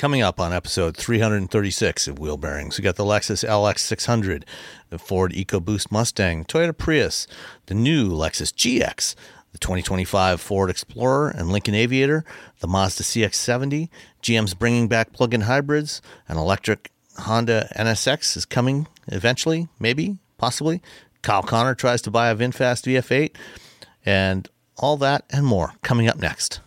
Coming up on episode 336 of Wheel Bearings, we got the Lexus LX 600, the Ford EcoBoost Mustang, Toyota Prius, the new Lexus GX, the 2025 Ford Explorer and Lincoln Aviator, the Mazda CX70, GM's bringing back plug-in hybrids, an electric Honda NSX is coming eventually, maybe, possibly. Kyle Conner tries to buy a VinFast VF8, and all that and more coming up next.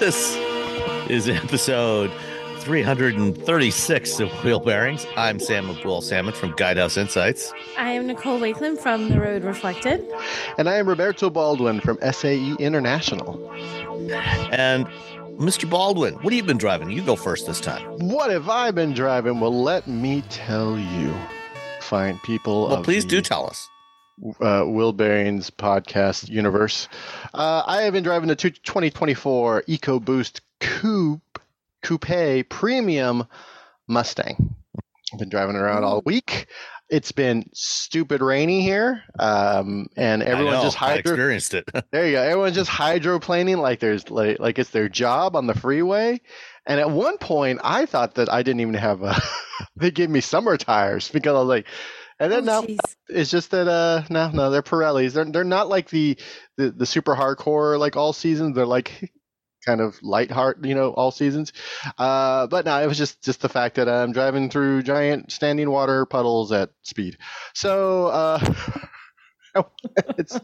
This is episode 336 of Wheel Bearings. I'm Sam Abuelsamid from Guidehouse Insights. I am Nicole Wakelin from The Road Reflected. And I am Roberto Baldwin from SAE International. And Mr. Baldwin, what have you been driving? You go first this time. What have I been driving? Well, let me tell you, fine people. Well, please the, do tell us. Uh, Wheel Bearings podcast universe. Uh, I have been driving the two- 2024 EcoBoost Coupe Coupe Premium Mustang. I've been driving around all week. It's been stupid rainy here, um, and everyone I know, just I hydro. experienced it. There you go. Everyone's just hydroplaning like there's like like it's their job on the freeway. And at one point, I thought that I didn't even have a. they gave me summer tires because I was like, and then Oh, now jeez. it's just that uh no no they're Pirellis. They're they're not like the the, the super hardcore like all seasons. They're like kind of light heart you know all seasons. Uh, but no, it was just just the fact that I'm driving through giant standing water puddles at speed. So uh, it's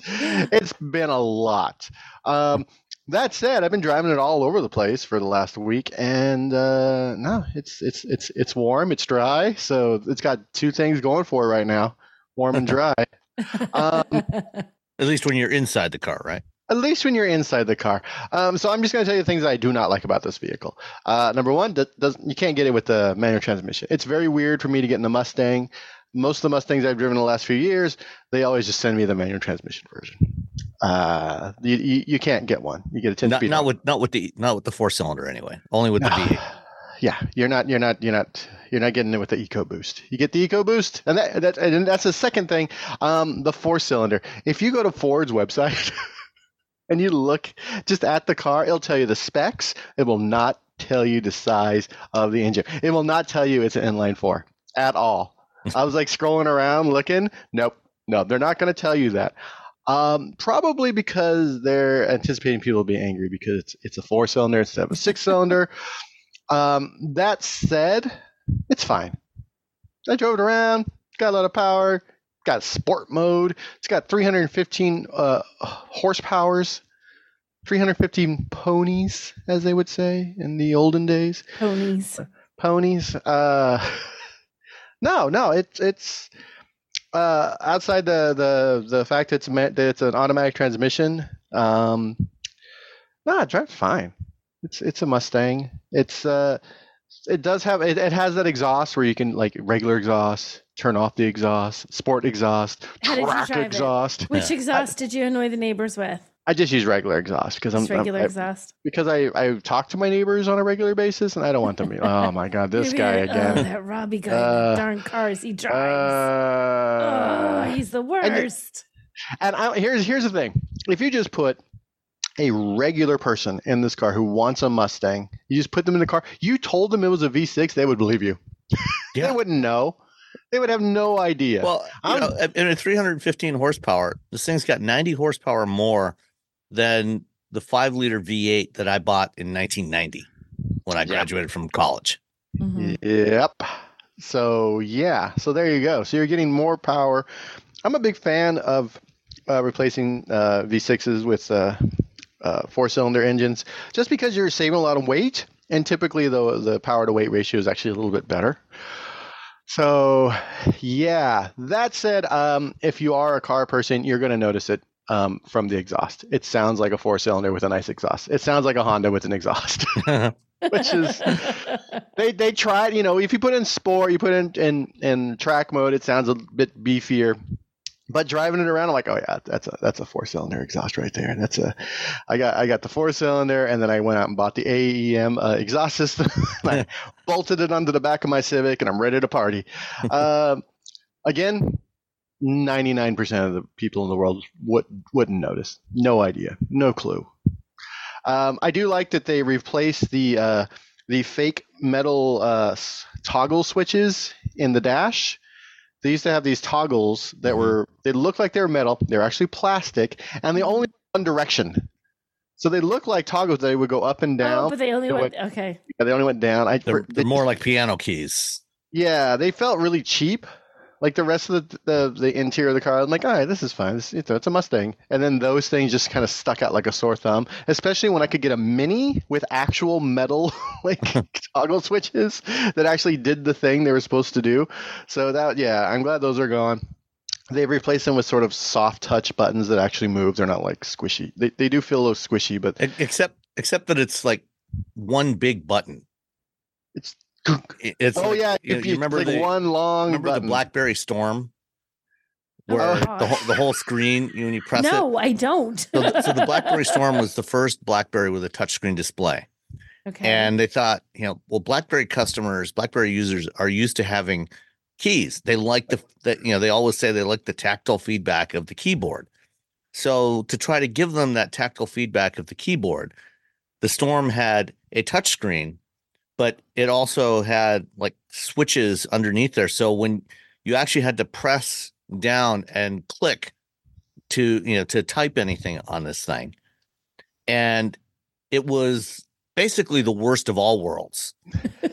it's been a lot. Um, that said, I've been driving it all over the place for the last week, and uh, no, it's it's it's it's warm, it's dry, so it's got two things going for it right now: warm and dry. um, At least when you're inside the car, right? at least when you're inside the car. Um, so I'm just going to tell you the things I do not like about this vehicle. Uh, number one, that does, you can't get it with the manual transmission. It's very weird for me to get in the Mustang. Most of the Mustangs I've driven the last few years, they always just send me the manual transmission version. Uh, you, you, you can't get one. You get a 10 Not, speed. not with not with the not with the four cylinder anyway. Only with the V8. yeah, you're not you're not you're not you're not getting it with the EcoBoost. You get the EcoBoost, and that, that and that's the second thing. Um, the four cylinder. If you go to Ford's website and you look just at the car, it'll tell you the specs. It will not tell you the size of the engine. It will not tell you it's an inline four at all. I was like scrolling around looking. Nope, no, they're not going to tell you that. Um, probably because they're anticipating people will be angry because it's, it's a four cylinder instead of a six cylinder. Um, that said, it's fine. I drove it around, got a lot of power, got sport mode. It's got 315 uh, horsepowers, 315 ponies, as they would say in the olden days. Ponies. Ponies. Uh, no, no, it's it's uh, outside the the the fact that it's meant that it's an automatic transmission. Um, no, it drives fine. It's it's a Mustang. It's uh, it does have it, it has that exhaust where you can like regular exhaust, turn off the exhaust, sport exhaust, How did you track drive it? exhaust. Which exhaust did you annoy the neighbors with? I just use regular exhaust because I'm, regular I'm I, exhaust. because I I talk to my neighbors on a regular basis and I don't want them. To, oh my god, this Maybe guy I- again. Oh, that Robbie guy. Uh, darn cars he drives. Uh, oh, he's the worst. And I, here's here's the thing: if you just put a regular person in this car who wants a Mustang, you just put them in the car. You told them it was a V6, they would believe you. Yeah. They wouldn't know. They would have no idea. Well, you I'm- know, at, at 315 horsepower, this thing's got 90 horsepower more than the five liter V8 that I bought in 1990 when I Yeah. graduated from college. Mhm. Yep. So yeah, so there you go. So you're getting more power. I'm a big fan of uh, replacing uh, V6s with uh, uh, four-cylinder engines, just because you're saving a lot of weight, and typically the the power to weight ratio is actually a little bit better. So yeah. That said, um, if you are a car person, you're going to notice it um, from the exhaust. It sounds like a four-cylinder with a nice exhaust. It sounds like a Honda with an exhaust. Which is they they tried you know if you put in sport you put in in in track mode it sounds a bit beefier but driving it around i'm like oh yeah that's a that's a four cylinder exhaust right there that's a i got i got the four cylinder and then i went out and bought the aem uh, exhaust system i bolted it onto the back of my civic and i'm ready to party um, again 99% of the people in the world would, wouldn't notice no idea no clue um, I do like that they replaced the uh, the fake metal uh, toggle switches in the dash. They used to have these toggles that were they looked like they were metal. They're actually plastic, and they only one direction. So they look like toggles. They would go up and down. Oh, but they only They went. Okay. Yeah, they only went down. I, They're, they- they're more like piano keys. yeah, they felt really cheap. Like the rest of the the, the interior of the car, I'm like, all right, this is fine. This, it's, it's a Mustang. And then those things just kind of stuck out like a sore thumb. Especially when I could get a Mini with actual metal like toggle switches that actually did the thing they were supposed to do. So that, yeah, I'm glad those are gone. They've replaced them with sort of soft touch buttons that actually move. They're not like squishy. They they do feel a little squishy, but Except except that it's like one big button. it's It- It's oh like- yeah, you, if you remember like the one long remember button. the BlackBerry Storm Oh, where the whole, the whole screen you- when you press it No, I don't. so, the- so the BlackBerry Storm was the first BlackBerry with a touchscreen display, okay. and they thought, you know, well, BlackBerry customers, BlackBerry users are used to having keys. They like the that you know they always say they like the tactile feedback of the keyboard. So to try to give them that tactile feedback of the keyboard, the Storm had a touchscreen, but it also had like switches underneath there. So when you actually had to press down and click to you know to type anything on this thing and it was basically the worst of all worlds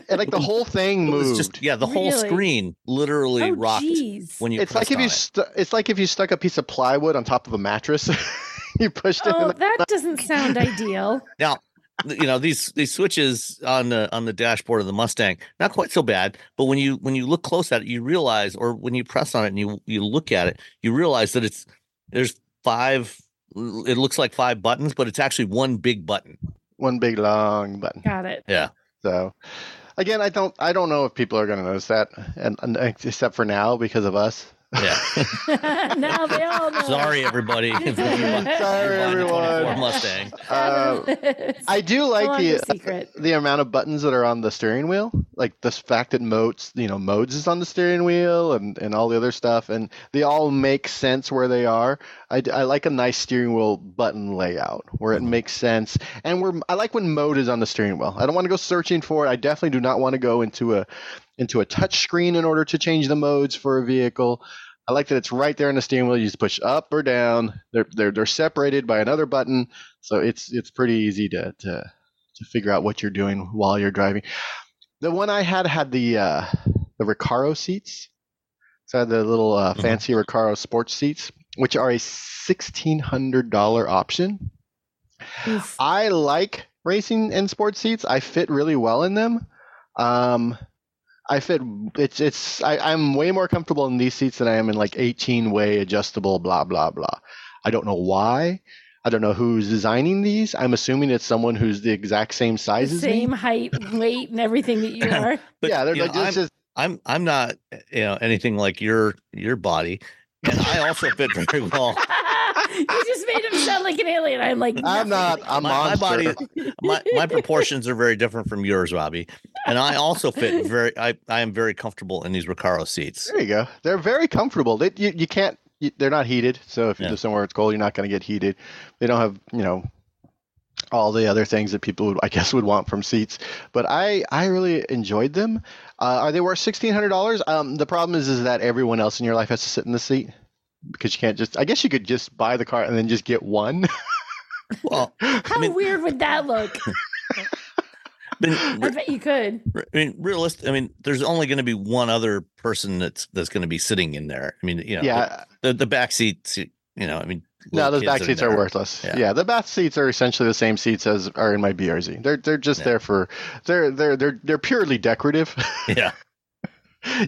and like the whole thing moved. just yeah the whole screen literally oh, rocked jeez. when you it's like if on you it. it's like if you stuck a piece of plywood on top of a mattress. you pushed it. Oh, in that doesn't sound ideal. now th- you know these these switches on the on the dashboard of the mustang not quite so bad but when you when you look close at it you realize or when you press on it and you you look at it you realize that it's there's five it looks like five buttons but it's actually one big button one big long button. Got it. yeah So again, I don't I don't know if people are going to notice that, and, and except for now because of us. Yeah now they all know. sorry everybody if you're buying- if you're buying Sorry, everyone. mustang Uh, I do like Still the secret. the amount of buttons that are on the steering wheel, like the fact that modes, you know, modes is on the steering wheel and and all the other stuff, and they all make sense where they are. I, I like a nice steering wheel button layout where it makes sense, and where I like when mode is on the steering wheel. I don't want to go searching for it. I definitely do not want to go into a into a touch screen in order to change the modes for a vehicle. I like that it's right there on the steering wheel. You just push up or down. They're they're they're separated by another button, so it's it's pretty easy to to to figure out what you're doing while you're driving. The one I had had the uh, the Recaro seats. So I had the little uh, Mhm. fancy Recaro sports seats, which are a sixteen hundred dollar option. Oof. I like racing and sports seats. I fit really well in them. Um, I fit. It's it's. I, I'm way more comfortable in these seats than I am in like 18 way adjustable. Blah blah blah. I don't know why. I don't know who's designing these. I'm assuming it's someone who's the exact same size The as same me. height, weight, and everything that you are. But, yeah, they're you like know, this I'm, is I'm I'm not you know anything like your your body, and I also fit very well. You just made him sound like an alien. I'm like, I'm not. nothing. I'm my, my body, my, my proportions are very different from yours, Robbie, and I also fit very. I I am very comfortable in these Recaro seats. There you go. They're very comfortable. They, you, you can't. You, they're not heated, so if you Yeah. go somewhere it's cold, you're not going to get heated. They don't have, you know, all the other things that people would, I guess, would want from seats. But I, I really enjoyed them. Uh, are they worth sixteen hundred dollars? Um, the problem is, is that everyone else in your life has to sit in the seat because you can't just. I guess you could just buy the car and then just get one. Well, How mean- weird would that look? I mean, I bet you could. I mean, realistic. I mean, there's only going to be one other person that's that's going to be sitting in there. I mean, you know, yeah, the, the back seats. You know, I mean, no, those back seats are there. worthless. Yeah. Yeah. the back seats are essentially the same seats as are in my BRZ. They're they're just Yeah. there for they're they're they're they're purely decorative. Yeah,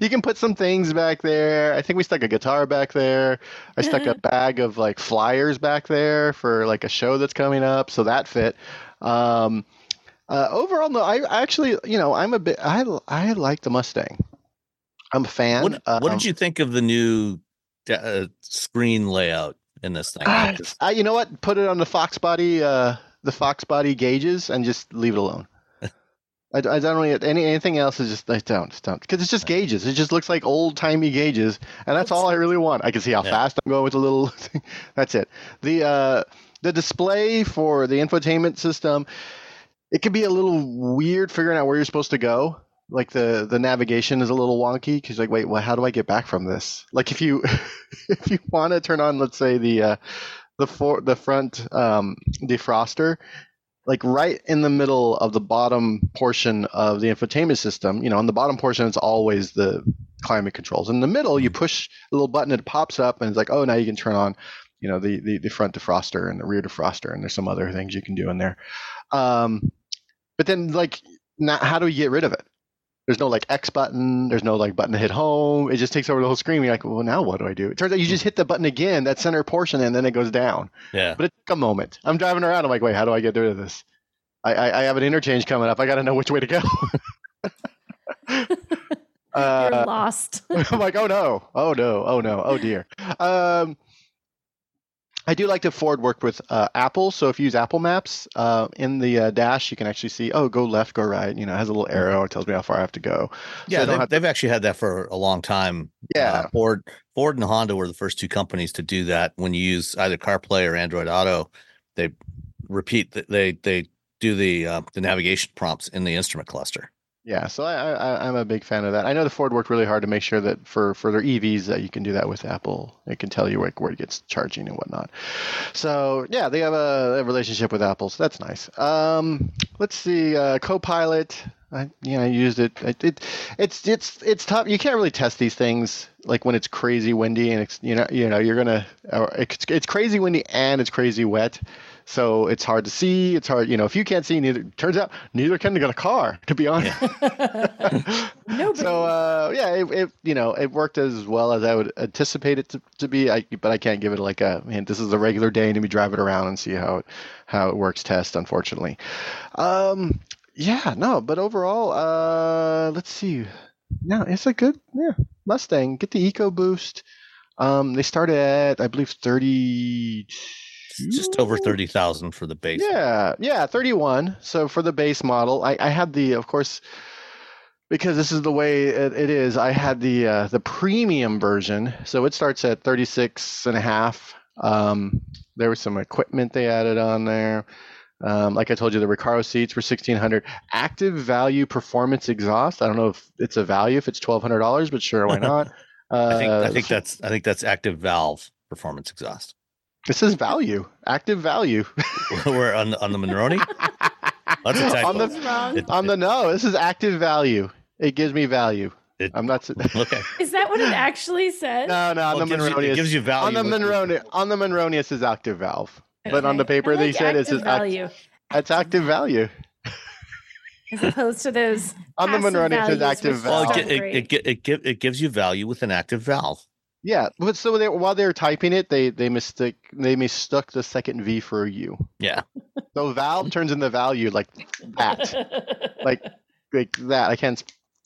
you can put some things back there. I think we stuck a guitar back there. I stuck a bag of like flyers back there for like a show that's coming up, so that fit. Um, uh, overall, no, I I actually, you know, I'm a bit. I I like the Mustang. I'm a fan. what, what Um, did you think of the new uh, screen layout in this thing? I, I- you know what? Put it on the Fox body, uh, the Fox body gauges, and just leave it alone. I, I don't really any anything else is just I don't don't because it's just gauges. It just looks like old timey gauges, and that's all I really want. I can see how Yeah. fast I'm going with the little. Thing. That's it. The uh, the display for the infotainment system, it can be a little weird figuring out where you're supposed to go. Like the the navigation is a little wonky because like wait, well, how do I get back from this? Like if you if you want to turn on, let's say the uh, the for the front um, defroster, like right in the middle of the bottom portion of the infotainment system, you know, on the bottom portion it's always the climate controls. In the middle, you push a little button, it pops up, and it's like, oh, now you can turn on, you know, the the, the front defroster and the rear defroster, and there's some other things you can do in there. Um, but then like, now, how do we get rid of it? There's no like X button. There's no like button to hit home. It just takes over the whole screen. You're like, well, now what do I do? It turns out you just hit the button again, that center portion, and then it goes down. yeah, But it took a moment. I'm driving around. I'm like, wait, how do I get rid of this? I, I, I have an interchange coming up. I got to know which way to go. You're uh, lost. I'm like, oh no, oh no, oh no, oh dear. Um, I do like that Ford worked with uh, Apple. So if you use Apple Maps uh, in the uh, dash, you can actually see, oh, go left, go right. You know, it has a little arrow. It tells me how far I have to go. yeah. I don't they've, to- actually had that for a long time. Yeah. Uh, Ford, Ford and Honda were the first two companies to do that. When you use either CarPlay or Android Auto, they repeat. th- They they do the uh, the navigation prompts in the instrument cluster. Yeah, so I, I I'm a big fan of that. I know the Ford worked really hard to make sure that for for their EVs that you can do that with Apple. It can tell you where, where it gets charging and whatnot. So yeah, they have a, a relationship with Apple, so that's nice. Um, let's see, uh, Copilot. I know I used it. It, it. It's it's it's tough. You can't really test these things like when it's crazy windy and it's you know you know you're gonna it's it's crazy windy and it's crazy wet. So it's hard to see. It's hard, you know. If you can't see, neither turns out neither can get a car. To be honest, Nobody. so uh, yeah, it, it you know it worked as well as I would anticipate it to, to be. I, but I can't give it like a man. This is a regular day, and we drive it around and see how it how it works. Test, unfortunately. Um, yeah, no, but overall, uh, let's see. No, it's a good yeah Mustang. Get the EcoBoost. Um, they started at I believe thirty. Just over thirty thousand for the base. Yeah, yeah, 31. So for the base model, I, I had the, of course, because this is the way it, it is. I had the uh, the premium version, so it starts at 36 and a half. Um, there was some equipment they added on there. Um, like I told you, the Recaro seats were 1600. Active value performance exhaust. I don't know if it's a value if it's $1,200, but sure, why not? Uh, I think I think that's I think that's active valve performance exhaust. This is value. Active value. We're on the on the Monroney. That's a typo. On the- What's wrong? It- on the no, this is active value. It gives me value. it- I'm not. okay. Is that what it actually says? No, no, on Well, the it, gives you, it gives you value. On the with- Monroney, on the Monronius is active valve, but on the paper I they said it active act- value it's active value. as opposed to those. On the passive Monroney it active which Well, valve. it, it, it, it, it gives you value with an active valve. Yeah, but so they, while they were typing it, they they mistook they mistook the second V for a U. Yeah. So valve turns into value like that, like like that. I can't.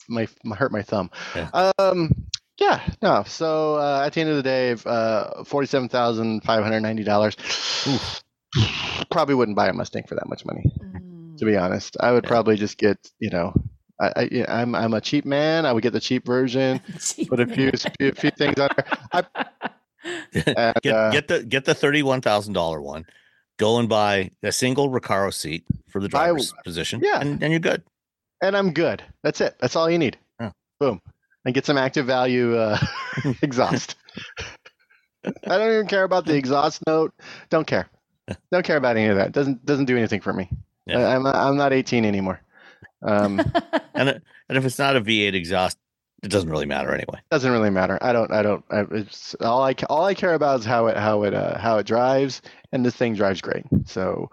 My, my hurt my thumb. Yeah. Um. Yeah. No. So uh, at the end of the day, uh, forty-seven thousand five hundred ninety dollars. Probably wouldn't buy a Mustang for that much money. Mm. to be honest. I would Yeah. probably just get, you know, I, I yeah, I'm I'm a cheap man. I would get the cheap version, put a few few, few things on there. I, and, Get uh, get the get the thirty one thousand dollar one. Go and buy a single Recaro seat for the Buy- driver's position. yeah. And, and you're good. and I'm good. That's it. That's all you need. Yeah. Boom. And get some active value uh, exhaust. I don't even care about the exhaust note. Don't care. Don't care about any of that. Doesn't doesn't do anything for me. Yeah. I, I'm I'm not 18 anymore. Um, And and if it's not a V8 exhaust, it doesn't really matter anyway. doesn't really matter. I don't I don't. I, it's all I all I care about is how it how it uh, how it drives, and this thing drives great. So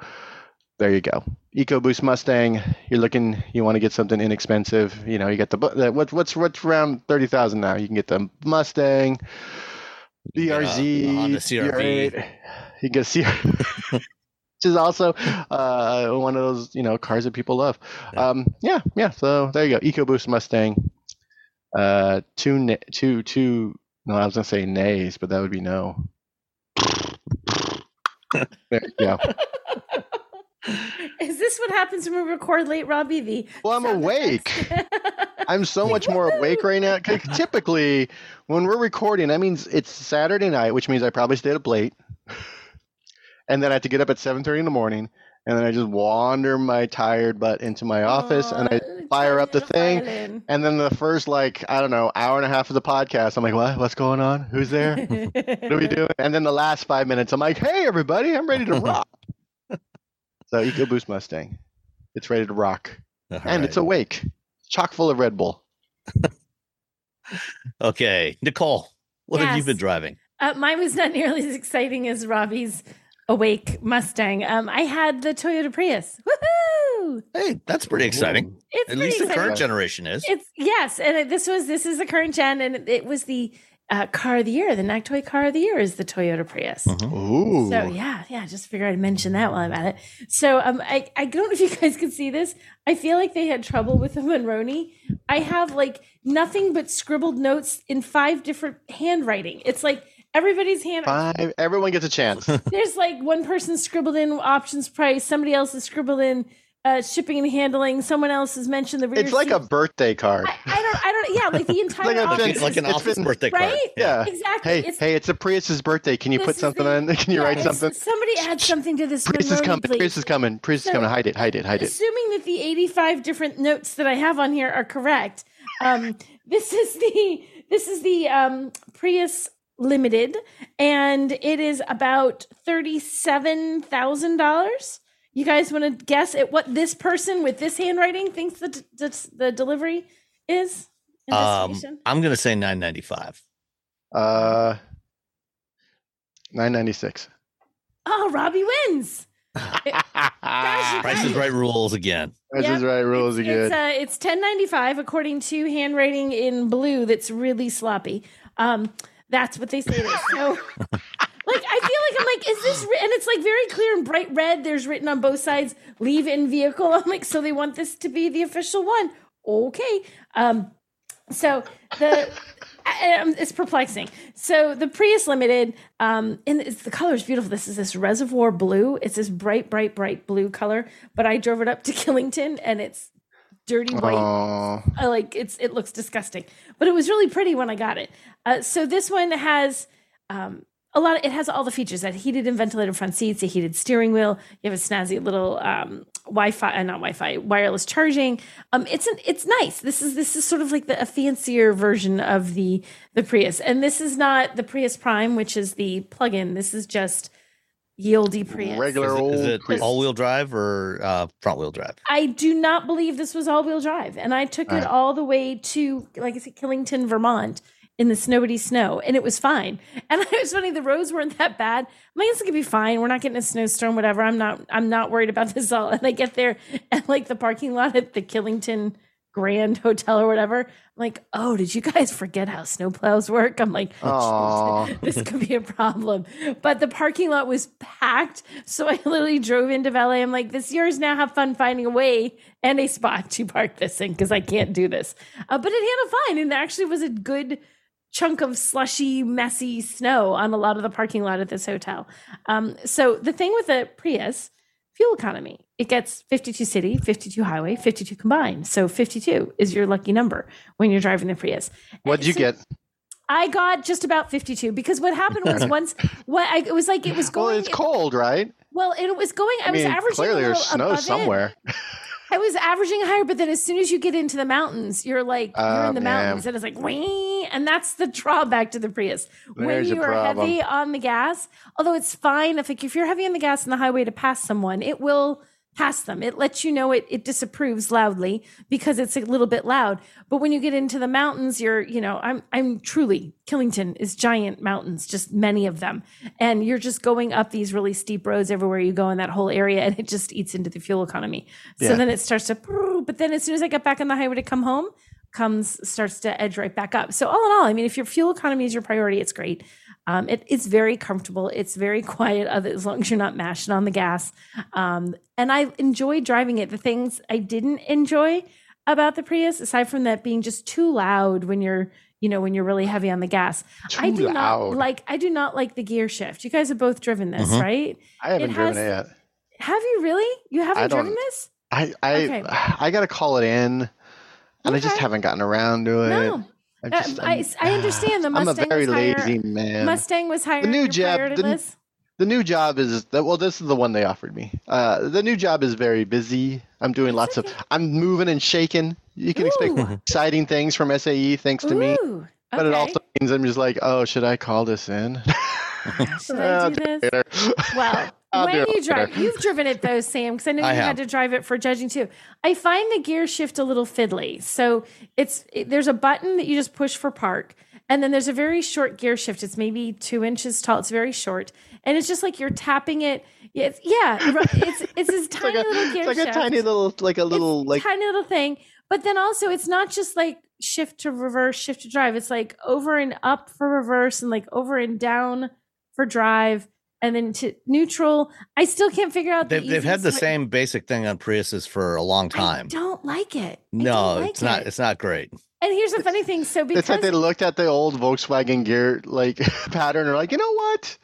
there you go. EcoBoost Mustang. You're looking. You want to get something inexpensive. You know, you get the, bu- the what, what's what's around thirty thousand now. You can get the Mustang, You get a- BRZ, a Honda CRV. BR8. You get a CR, which is also uh, one of those you know cars that people love. Yeah. Um, yeah, yeah. So there you go. EcoBoost Mustang. Uh, two, na- two, two. No, I was gonna say nays, but that would be no. there you go. Is this what happens when we record late, Robbie? The Well, I'm awake. I'm so much more awake right now. Typically, when we're recording, that means it's Saturday night, which means I probably stayed up late, and then I have to get up at 7:30 in the morning, and then I just wander my tired butt into my office, and I fire up the thing, violin. and then the first like I don't know hour and a half of the podcast, I'm like, what? What's going on? Who's there? What are we doing? And then the last five minutes, I'm like, hey everybody, I'm ready to rock. so EcoBoost Mustang, it's ready to rock, All and it's right. awake, chock full of Red Bull. okay. Nicole, what have you been driving? Uh, mine was not nearly as exciting as Robbie's awake Mustang. Um, I had the Toyota Prius. Woohoo! Hey, that's pretty exciting. It's At pretty least the current generation is. It's yes, and this was this is the current gen, and it, was the uh, car of the year. The NACTOY car of the year is the Toyota Prius. Mhm. Ooh. So yeah, yeah, just figured I'd mention that while I'm at it. So um, I I don't know if you guys can see this. I feel like they had trouble with the Monroney. I have like nothing but scribbled notes in five different handwriting. It's like everybody's hand. Five. Everyone gets a chance. There's like one person scribbled in options price, somebody else has scribbled in uh, shipping and handling, someone else has mentioned the rear. it's like a birthday card. I, I don't I don't yeah like the entire Like a office like an It's office been- birthday card. right? Yeah. exactly. Hey, It's- hey, it's a Prius's birthday. Can you put something the- on? Can you yeah, write something? Somebody add something to this. Prius is coming. please. Prius is coming. Prius is coming. Hide it. Hide it. Hide it. Assuming that the 85 different notes that I have on here are correct, um, this is the this is the um, Prius Limited, and it is about thirty-seven thousand dollars. You guys want to guess at what this person with this handwriting thinks the the, the delivery is? Um. I'm going to say 995. Uh, nine ninety six. oh, Robbie wins. Gosh, Price is right rules again. This Yep. is right. Rules it's, again. It's, uh, it's ten ninety five according to handwriting in blue. That's really sloppy. Um, that's what they say. It is. So, like, I feel like I'm like, is this? Ri-? And it's like very clear and bright red. There's written on both sides, "Leave in vehicle." I'm like, so they want this to be the official one. Okay. Um, so the. I- um, it's perplexing. So the Prius Limited, um, and it's, the color is beautiful. This is this reservoir blue. It's this bright, bright, bright blue color. But I drove it up to Killington, and it's dirty white. I like it's it looks disgusting, but it was really pretty when I got it. Uh, so this one has um, a lot. Of, it has all the features that heated and ventilated front seats, a heated steering wheel. You have a snazzy little um, Wi-Fi, uh, not Wi-Fi, wireless charging. Um, it's an, it's nice. This is this is sort of like the a fancier version of the the Prius, and this is not the Prius Prime, which is the plug-in. This is just yieldy Prius. Regular Is it, old. is it Prius. all wheel drive or uh, front wheel drive? I do not believe this was all-wheel drive, and I took it Right. all the way to, like I said, Killington, Vermont, in the snowbody snow, and it was fine. And it was funny; the roads weren't that bad. I'm like, it's gonna be fine. We're not getting a snowstorm, whatever. I'm not. I'm not worried about this all. And I get there, and like the parking lot at the Killington Grand Hotel or whatever. I'm like, oh, did you guys forget how snowplows work? I'm like, this could be a problem. But the parking lot was packed. So I literally drove into valet. I'm like, this yours now. Have fun finding a way and a spot to park this in because I can't do this. Uh, but it handled fine. And there actually was a good chunk of slushy, messy snow on a lot of the parking lot at this hotel. Um, so the thing with the Prius, fuel economy, it gets 52 city, 52 highway, 52 combined. So 52 is your lucky number when you're driving the Prius. What'd you So- get? I got just about 52 because what happened was once what I, it was like it was going. Well, it's cold, right? Well, it was going. I, I was averaging clearly there's snow somewhere. I was averaging higher, but then as soon as you get into the mountains, you're like you're oh, in the mountains, and it's like wee, and that's the drawback to the Prius. when you are problem. heavy on the gas, although it's fine if like if you're heavy on the gas on the highway to pass someone, it will pass them. It lets you know it it disapproves loudly because it's a little bit loud. But when you get into the mountains, you're you know I'm I'm truly Killington is giant mountains, just many of them, and you're just going up these really steep roads everywhere you go in that whole area, and it just eats into the fuel economy. So Yeah. then it starts to, but then as soon as I get back on the highway to come home, comes starts to edge right back up. So all in all, I mean, if your fuel economy is your priority, it's great. Um, it, it's very comfortable. It's very quiet, other, as long as you're not mashing on the gas. Um, and I enjoy driving it. The things I didn't enjoy about the Prius, aside from that being just too loud when you're, you know, when you're really heavy on the gas, I Too do not like. I do not like the gear shift. You guys have both driven this, Mhm. right? I haven't It driven has- it yet. Have you really? You haven't driven this? I I Okay. I gotta call it in, and I just haven't gotten around to it. No. Uh, just- I, I'm- understand the Mustang. I'm a very lazy man. Mustang was higher. The new Jab- the-. The new job is that well, this is the one they offered me. Uh, the new job is very busy. I'm doing lots of. I'm moving and shaking. You can expect exciting things from SAE thanks to me, Ooh, but it okay. also means I'm just like, oh, should I call this in? Should I ah, do this? later. Well, I'll when you drive, later. you've driven it though, Sam, because I know you had to drive it for judging too. I find the gear shift a little fiddly. So it's it, there's a button that you just push for park, and then there's a very short gear shift. It's maybe two inches tall. It's very short, and it's just like you're tapping it. Yeah, It's, yeah, it's it's this It's like tiny a, little gear it's like a tiny little, like a little, it's like tiny little thing. But then also, it's not just like shift to reverse, shift to drive. It's like over and up for reverse, and like over and down for drive, and then to neutral. I still can't figure out. They've, they've had the way- same basic thing on Priuses for a long time. I don't like it. I No, like it's not. It's not great. And here's the funny thing. So because it's like they looked at the old Volkswagen gear like pattern and are like, you know what?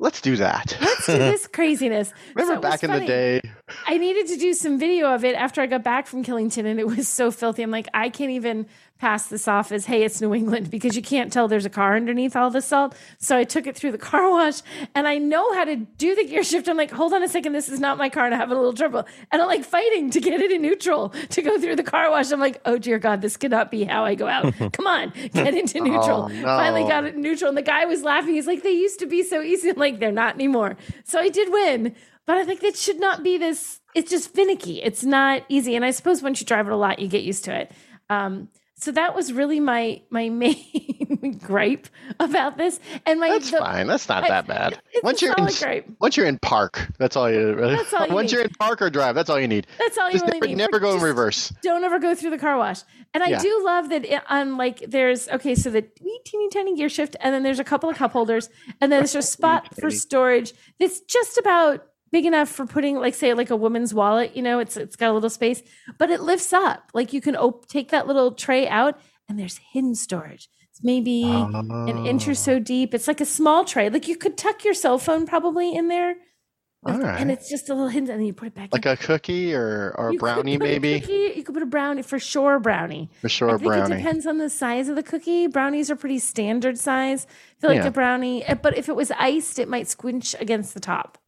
Let's do that. let's do this craziness. Remember So back in the day? I needed to do some video of it after I got back from Killington, and it was so filthy. I'm like, I can't even pass this off as, hey, it's New England, because you can't tell there's a car underneath all the salt. So I took it through the car wash, and I know how to do the gear shift. I'm like, hold on a second, this is not my car, and I'm having a little trouble. And I'm like fighting to get it in neutral to go through the car wash. I'm like, oh dear God, this cannot be how I go out. Come on, get into neutral. Oh, no. Finally got it in neutral, and the guy was laughing. He's like, they used to be so easy. I'm like, they're not anymore. So I did win. But I think it should not be this. It's just finicky. It's not easy. And I suppose once you drive it a lot, you get used to it. Um, so that was really my my main gripe about this. And my That's the- fine. That's not I- that bad. Once you're in, gripe. once you're in park, that's all you. Really. That's all you once need. you're in park or drive, that's all you need. That's all you Just really never, need. never go in reverse. Don't ever go through the car wash. And I Yeah. do love that it, on like there's okay, so the teeny tiny gear shift, and then there's a couple of cup holders, and then there's a spot for storage that's just about big enough for putting like say like a woman's wallet. You know, it's it's got a little space, but it lifts up. Like you can op- take that little tray out, and there's hidden storage. It's maybe an inch or so deep. It's like a small tray. Like you could tuck your cell phone probably in there. And it's just a little hidden, and then you put it back Like in. a cookie or, or a You brownie, maybe. cookie, you could put a brownie for sure. Brownie. For sure, I think it brownie. depends on the size of the cookie. Brownies are pretty standard size. I feel like Yeah. a brownie, eh, but if it was iced, it might squinch against the top.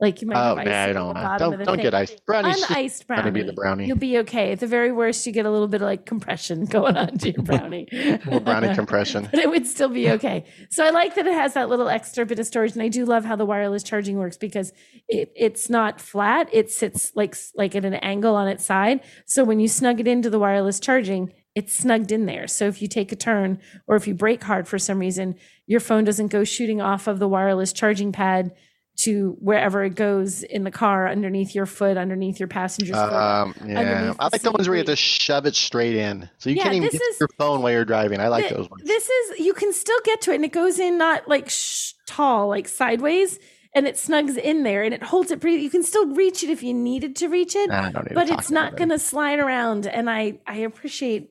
Like you might Oh, have ice yeah, I don't the know. bottom of Don't, the don't thing. get ice. Brownies. Uniced gonna brownie. be the brownie. You'll be okay. At the very worst, you get a little bit of like compression going on to your brownie. little brownie compression. but it would still be okay. So I like that it has that little extra bit of storage, and I do love how the wireless charging works because it, it's not flat; it sits like like at an angle on its side. So when you snug it into the wireless charging, it's snugged in there. So if you take a turn or if you brake hard for some reason, your phone doesn't go shooting off of the wireless charging pad to wherever it goes in the car underneath your foot, underneath your passenger's foot. Um, yeah, I like the ones where you have to shove it straight in, so you Yeah, can't even get is- your phone while you're driving. I like Th- those ones. This is you can still get to it, and it goes in not like sh- tall, like sideways, and it snugs in there, and it holds it pretty. You can still reach it if you needed to reach it, Nah, I don't need to but it's not going to slide around. And I I appreciate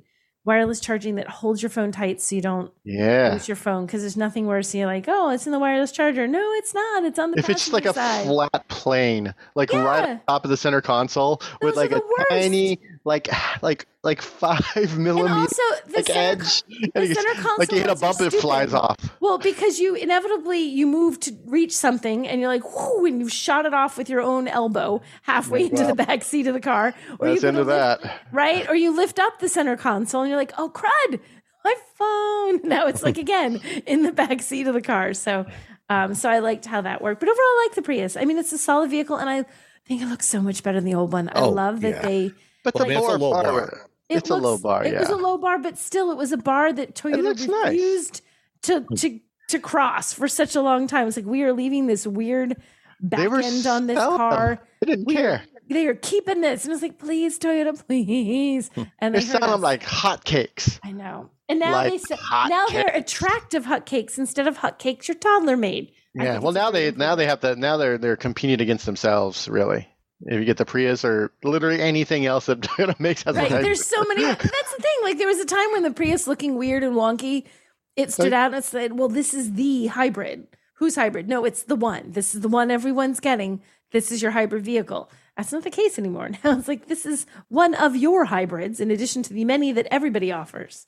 wireless charging that holds your phone tight so you don't Yeah. lose your phone because there's nothing worse. You're like, oh, it's in the wireless charger. No, it's not. It's on the. If it's like a flat plane, like right on top of the center console with Those are like a worst. tiny like like like five And millimeters also the like center, edge. the you- center console like you hit a bump, it flies off. Well, because you inevitably you move to reach something and you're like, whoo, and you shot it off with your own elbow halfway into the back seat of the car. Or That's into lift- that. right? Or you lift up the center console and you're like, oh crud, my phone. Now it's like again in the back seat of the car. So um, so I liked how that worked. But overall I like the Prius. I mean it's a solid vehicle and I think it looks so much better than the old one. I Oh, love that yeah. they But Well, the I it's a low bar, bar. it it's a low looks- bar. It was a low bar, but still, it was a bar that Toyota looks nice. refused to hmm. to to cross for such a long time. It's like we are leaving this weird back they end on this selling them. car. They didn't We- care. They are keeping this, and it's like, please, Toyota, please. Hmm. And They're they heard selling them us. like hotcakes. I know. And now like they say, hot now they're cakes. attractive hotcakes instead of hotcakes your toddler made. Yeah. Well, now great they now they have to now they're they're competing against themselves. Really, if you get the Prius or literally anything else that Toyota makes, has Right. There's so many. That's the thing. Like there was a time when the Prius looking weird and wonky, it stood Like- out and it said, "Well, this is the hybrid." Who's hybrid? No, it's the one. This is the one everyone's getting. This is your hybrid vehicle. That's not the case anymore. Now it's like this is one of your hybrids in addition to the many that everybody offers.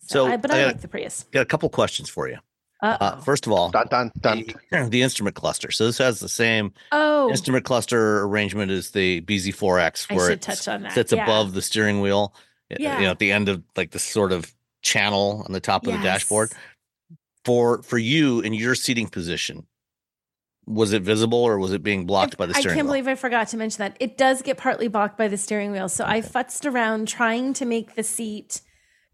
So, I, but I I, got- like the Prius. Got a couple questions for you. Uh, first of all, dun dun dun. the, the instrument cluster. So this has the same oh, instrument cluster arrangement as the BZ4X, where it touch on that. sits Yeah. above the steering wheel. Yeah. You know, at the end of like the sort of channel on the top of the dashboard. For for you in your seating position, was it visible or was it being blocked by the steering wheel? I can't wheel? believe I forgot to mention that. It does get partly blocked by the steering wheel. So I futzed around trying to make the seat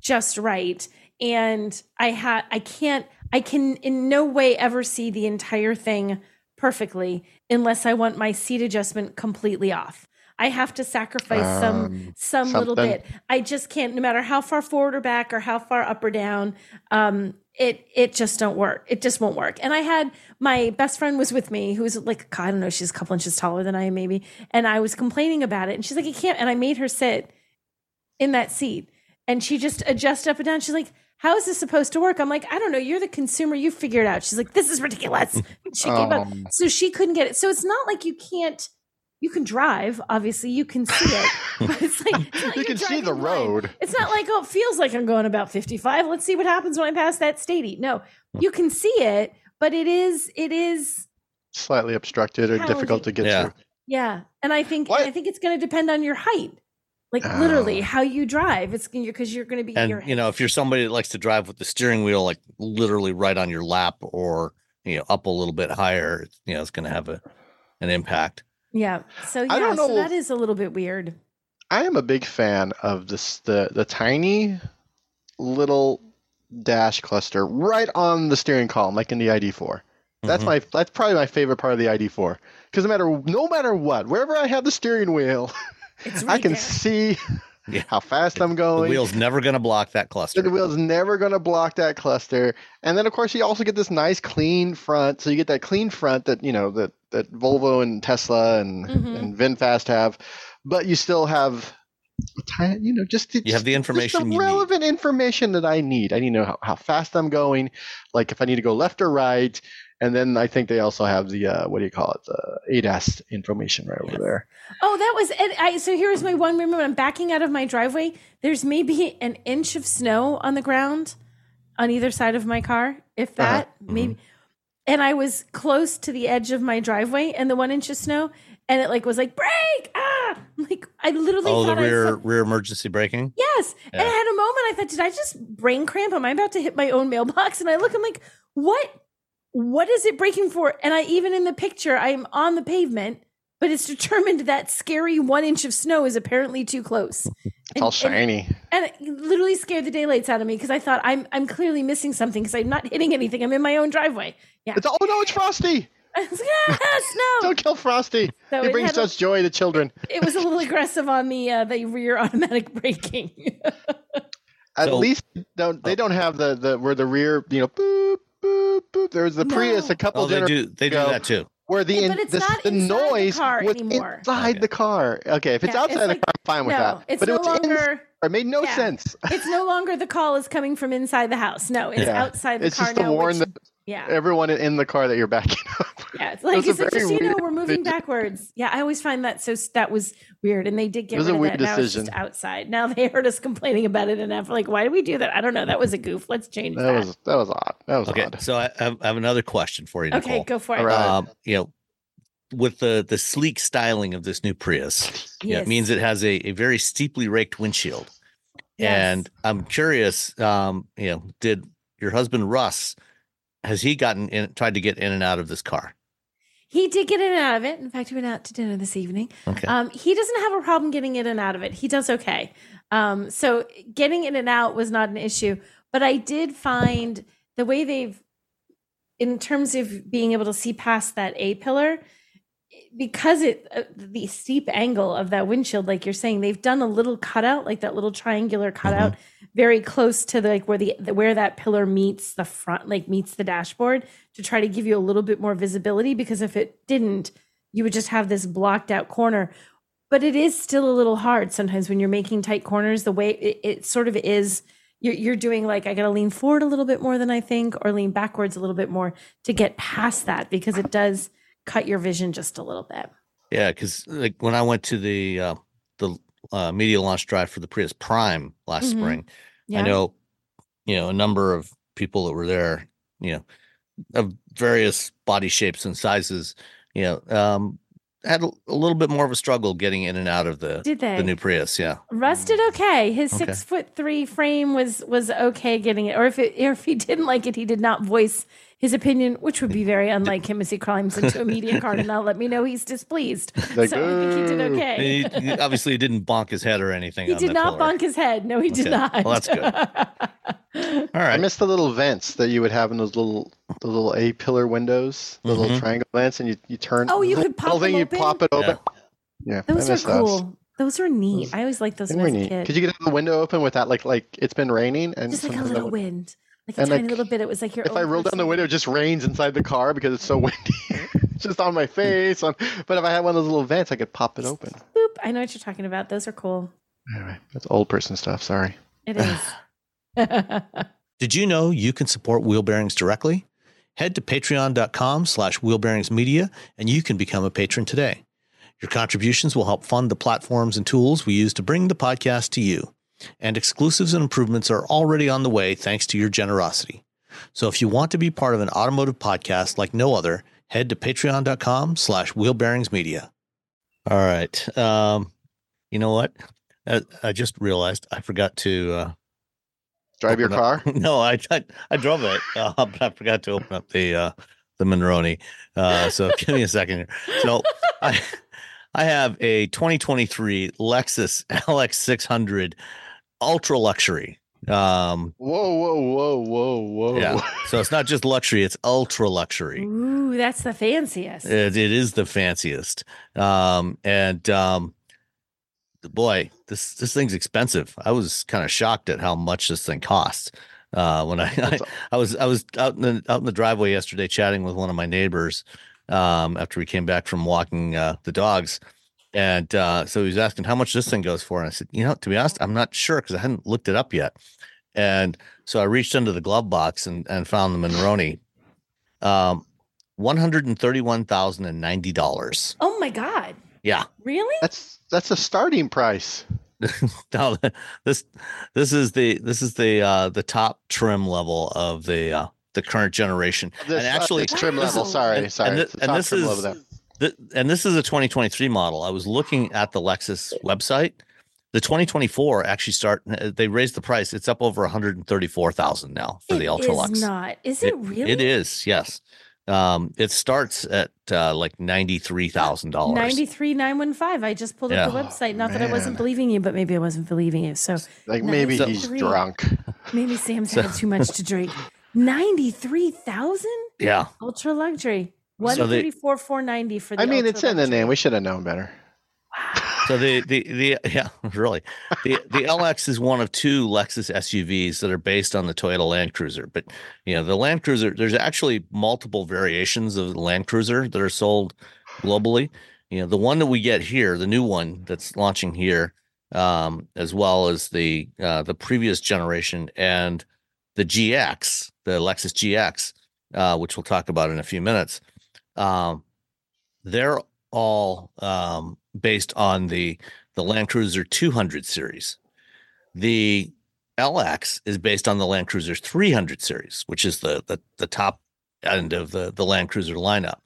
just right. And I had I can't I can in no way ever see the entire thing perfectly unless I want my seat adjustment completely off. I have to sacrifice some Um, some little something. bit. I just can't no matter how far forward or back or how far up or down. Um it it just don't work. It just won't work. And I had my best friend was with me, who was like I don't know, she's a couple inches taller than I am maybe, and I was complaining about it, and she's like, "You can't." And I made her sit in that seat, and she just adjusted up and down. She's like, "How is this supposed to work?" I'm like, "I don't know. You're the consumer. You figure it out." She's like, "This is ridiculous." she gave up, Um. so she couldn't get it. So it's not like you can't. You can drive, obviously. You can see it, but it's like it's like You can see the driving blind. road. It's not like, oh, it feels like I'm going about 55. Let's see what happens when I pass that statey. No, you can see it, but it is, it is, Slightly obstructed or difficult to get Yeah. through. yeah. And I think, What? I think it's going to depend on your height, like literally Oh. how you drive. It's because you're going to be and your, you know, if you're somebody that likes to drive with the steering wheel like literally right on your lap or you know up a little bit higher, you know, it's going to have a an impact. yeah. So yeah, I don't know that if- is a little bit weird. I am a big fan of this the the tiny little dash cluster right on the steering column, like in the ID4. That's Mhm. my that's probably my favorite part of the ID4 because no matter no matter what, wherever I have the steering wheel, It's I can there. see Yeah. how fast I'm going. the wheel's never going to block that cluster. The wheel's never going to block that cluster. And then, of course, you also get this nice clean front. So you get that clean front that, you know, that, that Volvo and Tesla and, Mhm. and VinFast have. But you still have, a you know, just You have the information the you need. relevant information that I need. I need to know how, how fast I'm going, like if I need to go left or right. And then I think they also have the, uh, what do you call it? The ADAS information right over there. Oh, that was and I so here's my one remember I'm backing out of my driveway. There's maybe an inch of snow on the ground on either side of my car, if Uh-huh. that, maybe. And I was close to the edge of my driveway and the one inch of snow, and it like was like brake ah like I literally Oh, the thought I rear saw- rear emergency braking. Yes. And I had a moment I thought, did I just brain cramp? Am I about to hit my own mailbox? And I look, I'm like, what? What is it breaking for? And I even in the picture, I'm on the pavement, but it's determined that scary one inch of snow is apparently too close. It's all shiny. And, it literally scared the daylights out of me because I thought I'm I'm clearly missing something because I'm not hitting anything. I'm in my own driveway. Yeah. It's oh no, it's Frosty. I was like, ah, snow. Don't kill Frosty. So he it brings had a- such joy to children. It was a little aggressive on the uh, the rear automatic braking. At So- least don't they don't have the the where the rear you know boop boop boop. There was the Prius a couple Oh, they do. They do ago that too. where the Yeah, in, but it's the, not the inside the noise car was anymore. inside Okay. the car. Okay, if it's Yeah, outside it's the like- car, I'm fine with that. it's but no it was longer. It made no Yeah. sense. It's no longer the call is coming from inside the house. No, it's Yeah. outside the It's car just to warn which- the- yeah. Everyone in the car that you're backing up. Yeah, it's like was a it's like, just you know, we're moving decision. backwards. Yeah, I always find that so that was weird, and they did get was rid a of weird that. Now it's just decision. outside. Now they heard us complaining about it enough. Like, why did we do that? I don't know. That was a goof. Let's change that. That was that was odd. That was Okay, odd. so I have, I have another question for you, okay, go for it. All right. Um, you know, with the the sleek styling of this new Prius, yeah, it means it has a, a very steeply raked windshield. Yes. And I'm curious, um, you know, did your husband Russ has he gotten in tried to get in and out of this car? He did get in and out of it. In fact, he went out to dinner this evening. Okay. Um, he doesn't have a problem getting in and out of it. He does okay. Um, so getting in and out was not an issue. But I did find the way they've, in terms of being able to see past that A pillar, because it uh, the steep angle of that windshield, like you're saying, they've done a little cutout, like that little triangular cutout, very close to the, like where the, the where that pillar meets the front, like meets the dashboard, to try to give you a little bit more visibility. Because if it didn't, you would just have this blocked out corner. But it is still a little hard sometimes when you're making tight corners. The way it, it sort of is, you're, you're doing like I got to lean forward a little bit more than I think, or lean backwards a little bit more to get past that because it does cut your vision just a little bit. Yeah, because like when I went to the uh, the uh, media launch drive for the Prius Prime last Mhm. spring, Yeah. I know, you know, a number of people that were there, you know, of various body shapes and sizes, you know, um, had a, a little bit more of a struggle getting in and out of the Did they? the new Prius. Yeah. Russ did okay. His Okay. six foot three frame was was okay getting it. Or if it or if he didn't like it, he did not voice his opinion, which would be very unlike him as he climbs into a media car to not let me know he's displeased. Like, so I think he did okay. And he, he obviously didn't bonk his head or anything. He on did that not pillar. bonk his head. No, he did not. Well, that's good. All right. I missed the little vents that you would have in those little the little A pillar windows, the Mhm. little triangle vents, and you you turn. Oh, you could pop little thing. You pop it open. Yeah, I Those are cool. Those are neat. I always liked those They when I were was a neat kid. because you could have the window open without like like it's been raining and Just like a sometimes little I wind. Like a And, tiny like, little bit. It was like your If I own roll down the window, it just rains inside the car because it's so windy. it's just on my hmm. face. On, but if I had one of those little vents, I could pop it open. Boop. I know what you're talking about. Those are cool. Anyway, that's old person stuff. Sorry. It is. Did you know you can support Wheel Bearings directly? Head to patreon.com slash wheelbearingsmedia and you can become a patron today. Your contributions will help fund the platforms and tools we use to bring the podcast to you. And exclusives and improvements are already on the way thanks to your generosity. So if you want to be part of an automotive podcast like no other, head to patreon.com slash wheelbearingsmedia. All right. Um, you know what? I, I just realized I forgot to uh, Drive your up- car. no, I, I I drove it, uh, but I forgot to open up the uh, the Monroney. Uh, so give me a second here. So I I have a 2023 Lexus LX600 Ultra Luxury. Um, Whoa, whoa, whoa, whoa, whoa. yeah. So it's not just luxury; it's ultra luxury. Ooh, that's the fanciest. It, it is the fanciest. Um, and um, boy, this this thing's expensive. I was kind of shocked at how much this thing costs. Uh, when I, I I was I was out in the out in the driveway yesterday chatting with one of my neighbors um, after we came back from walking uh, the dogs. And uh, so he was asking how much this thing goes for. And I said, you know, to be honest, I'm not sure because I hadn't looked it up yet. And so I reached into the glove box and, and found the Monroney. Um, $131,090. Oh my God. Yeah. Really? That's that's a starting price. now this this is the this is the uh the top trim level of the uh the current generation This, and actually uh, this trim level. Wow. Sorry, And- sorry. and thi- it's the and this trim is- level there. Th- and this is a 2023 model i was looking at the lexus website the 2024 actually start uh, they raised the price it's up over 134000 now for the It ultra is lux not. Is it, really? it is yes um it starts at uh like $93000 Ninety-three nine one five. I just pulled up the website. Not that I wasn't believing you, but maybe I wasn't believing you. So Like maybe he's drunk. maybe Sam's So- had too much to drink. Ninety-three thousand yeah ultra luxury. One So they- thirty-four four ninety for the. I mean, ultra it's in the luxury. name. We should have known better. So the the the yeah, really. The the LX is one of two Lexus SUVs that are based on the Toyota Land Cruiser. But you know, the Land Cruiser, there's actually multiple variations of the Land Cruiser that are sold globally. You know, the one that we get here, the new one that's launching here, um, as well as the uh, the previous generation and the GX, the Lexus GX, uh, which we'll talk about in a few minutes. Um, they're all um, based on the the Land Cruiser 200 series. The LX is based on the Land Cruiser 300 series, which is the the, the top end of the the Land Cruiser lineup.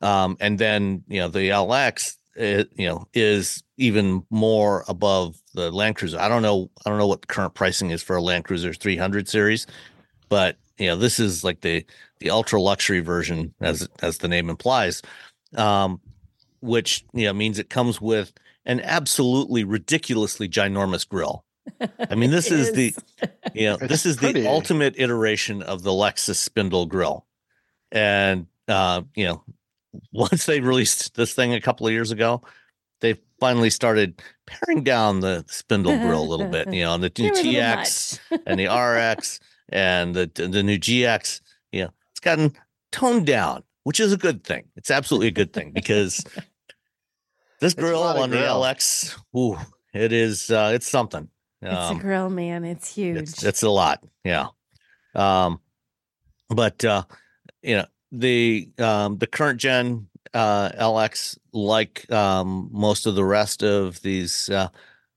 Um, and then you know the LX, it, you know, is even more above the Land Cruiser. I don't know. I don't know what the current pricing is for a Land Cruiser 300 series, but you know this is like the the ultra luxury version, as as the name implies, um, which you know means it comes with an absolutely ridiculously ginormous grill. I mean, this is, is, the you know this is pretty. the ultimate iteration of the Lexus spindle grill, and uh, you know once they released this thing a couple of years ago, they finally started paring down the spindle grill a little bit. You know, on the new TX and the RX and the the new GX. You know, it's gotten toned down, which is a good thing. It's absolutely a good thing because this grill on grill. the LX, ooh, it is uh, it's something. Um, it's a um, grill, man. It's huge. It's, it's a lot. Yeah. Um, but uh, you know, the um, the current gen uh, LX, like um, most of the rest of these, uh,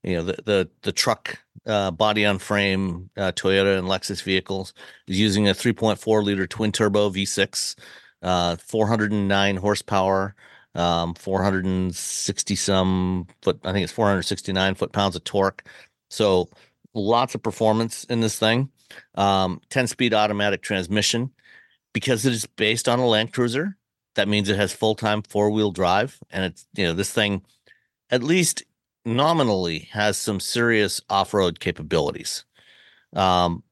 you know, the the, the truck uh, body on frame uh, Toyota and Lexus vehicles, is using a 3.4 liter twin turbo V6, uh, 409 horsepower, um, 460 some foot. I think it's 469 foot pounds of torque. So lots of performance in this thing. Um, 10 speed automatic transmission because it is based on a Land Cruiser. That means it has full time four wheel drive, and it's you know this thing, at least nominally, has some serious off road capabilities. Um,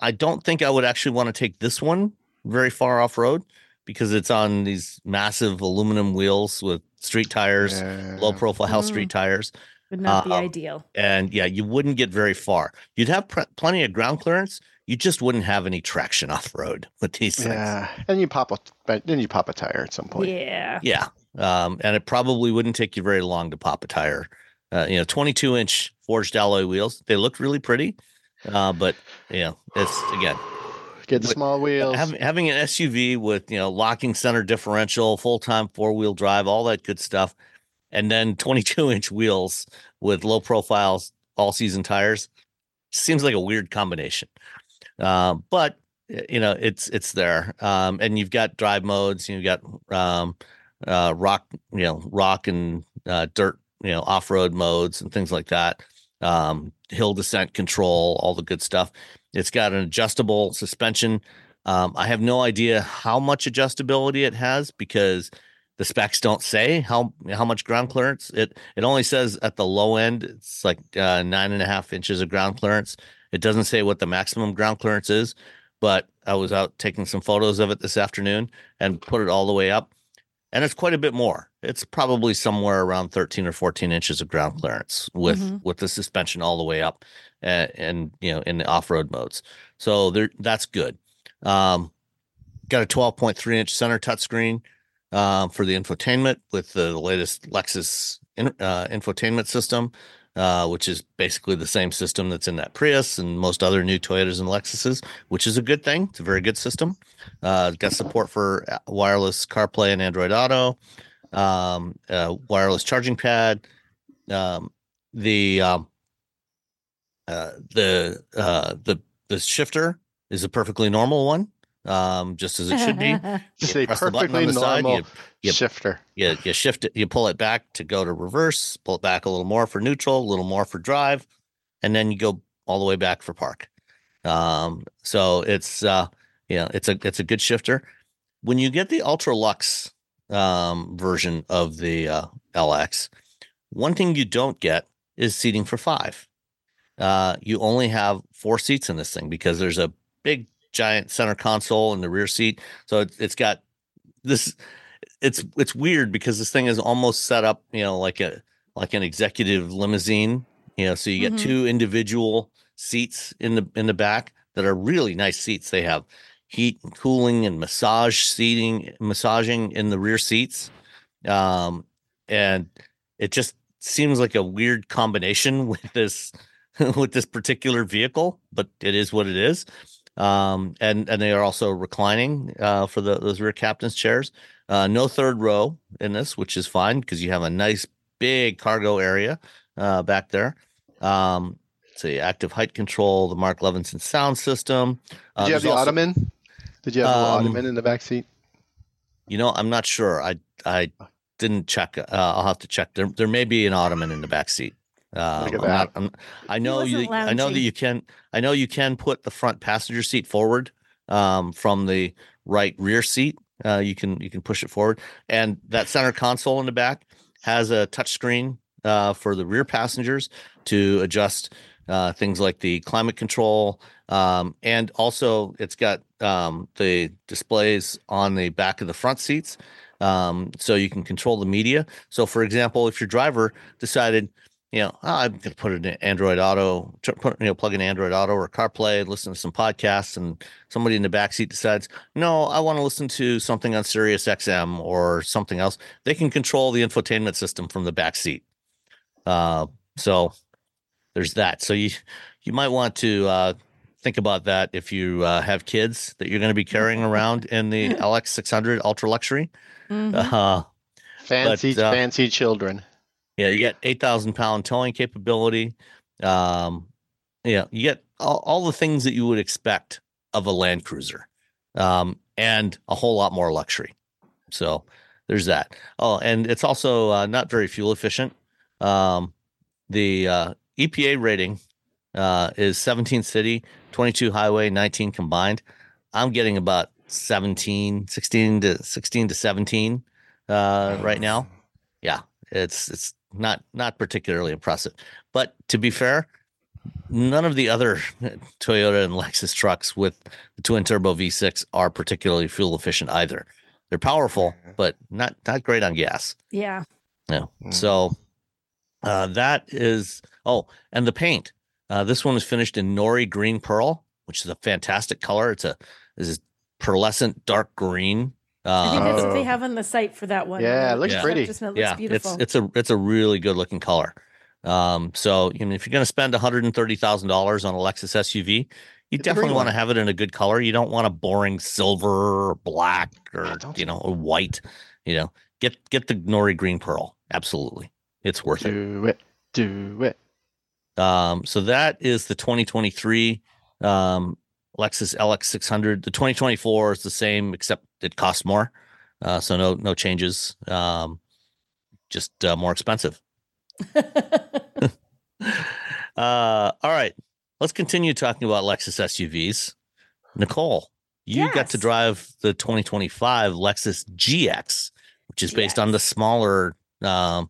I don't think I would actually want to take this one very far off road because it's on these massive aluminum wheels with street tires, yeah. low profile mm. street tires. Would not be um, ideal. And yeah, you wouldn't get very far. You'd have pr- plenty of ground clearance, you just wouldn't have any traction off road with these things. Yeah, and you pop a then you pop a tire at some point. Yeah, yeah, um, and it probably wouldn't take you very long to pop a tire. Uh, you know, 22 inch forged alloy wheels. They look really pretty, uh, but you know, it's again. Get the small wheels. Having, having an SUV with you know locking center differential, full time four wheel drive, all that good stuff, and then 22 inch wheels with low profiles, all season tires seems like a weird combination. Uh, but you know, it's it's there, um, and you've got drive modes. You've got um, uh, rock, you know, rock and uh, dirt, you know, off road modes and things like that. Um, hill descent control, all the good stuff. It's got an adjustable suspension. Um, I have no idea how much adjustability it has because the specs don't say how how much ground clearance. It it only says at the low end it's like uh, nine and a half inches of ground clearance. It doesn't say what the maximum ground clearance is, but I was out taking some photos of it this afternoon and put it all the way up. And it's quite a bit more. It's probably somewhere around 13 or 14 inches of ground clearance with mm-hmm. with the suspension all the way up and, and you know in the off-road modes. So there that's good. Um, got a 12.3 inch center touchscreen um, for the infotainment with the latest Lexus in, uh, infotainment system uh, which is basically the same system that's in that Prius and most other new Toyotas and Lexuses, which is a good thing. It's a very good system. Uh, got support for uh, wireless CarPlay and Android Auto, um, uh, wireless charging pad. Um, the um, uh, the the the shifter is a perfectly normal one um, just as it should be. just a perfectly normal side, you, you, shifter. You, you shift it, you pull it back to go to reverse, pull it back a little more for neutral, a little more for drive, and then you go all the way back for park. Um, so it's uh, you know, it's a it's a good shifter. When you get the Ultra Lux um, version of the uh, LX, one thing you don't get is seating for five. Uh, you only have four seats in this thing because there's a big giant center console in the rear seat. So it, it's got this. It's it's weird because this thing is almost set up, you know, like a like an executive limousine. You know, so you get mm-hmm. two individual seats in the in the back that are really nice seats. They have heat and cooling and massage seating, massaging in the rear seats, um, and it just seems like a weird combination with this with this particular vehicle, but it is what it is. Um, and and they are also reclining uh, for the those rear captain's chairs. Uh, no third row in this, which is fine because you have a nice big cargo area uh, back there. Um, see, active height control, the Mark Levinson sound system. Did you have the also- ottoman? Did you have the Um, ottoman in the back seat? You know, I'm not sure. I I didn't check. Uh, I'll have to check. There there may be an ottoman in the back seat. Uh, Look at I'm not- that. I'm- I know wasn't you. I know that you can. I know you can put the front passenger seat forward um, from the right rear seat. Uh, you can you can push it forward, and that center console in the back has a touch screen uh, for the rear passengers to adjust uh, things like the climate control, um, and also it's got um, the displays on the back of the front seats, um, so you can control the media. So, for example, if your driver decided, you know, "Oh, I'm going to put an Android Auto, put, you know, plug in Android Auto or CarPlay, listen to some podcasts, and somebody in the back seat decides, no, I want to listen to something on Sirius XM or something else, they can control the infotainment system from the back seat. Uh, so there's that. So you you might want to uh, think about that if you uh, have kids that you're going to be carrying around in the LX600 Ultra Luxury. Mhm. Uh, Fancy, uh, fancy children. Yeah, you get 8,000 pound towing capability. Um, yeah, you get all, all the things that you would expect of a Land Cruiser um, and a whole lot more luxury. So there's that. Oh, and it's also uh, not very fuel efficient. Um, the uh, EPA rating uh, is 17 city, 22 highway, 19 combined. I'm getting about 17, 16 to 16 to 17 uh, right now. Yeah, it's it's not not particularly impressive. But to be fair, none of the other Toyota and Lexus trucks with the twin turbo V6 are particularly fuel efficient either. They're powerful, but not not great on gas. Yeah. No. Mm. So uh, that is oh, and the paint. Uh, this one is finished in Nori Green Pearl, which is a fantastic color. It's a this is pearlescent dark green. I think Uh, that's what they Oh. have on the site for that one. Yeah, it looks Yeah. pretty. Just it looks yeah, beautiful. it's it's a it's a really good looking color. Um, so you know, if you're going to spend one hundred and thirty thousand dollars on a Lexus SUV, you Get the definitely want to have it in a good color. You don't want a boring silver or black or Yeah, you know or white. You know, get get the Nori Green Pearl. Absolutely, it's worth it. Do it. Do it. Um, so that is the 2023 um, Lexus LX 600. The 2024 is the same, except it costs more. Uh, so no no changes. Um, just uh, more expensive. Uh, all right, let's continue talking about Lexus SUVs. Nicole, you got to drive the 2025 Lexus GX, which is based on the smaller um,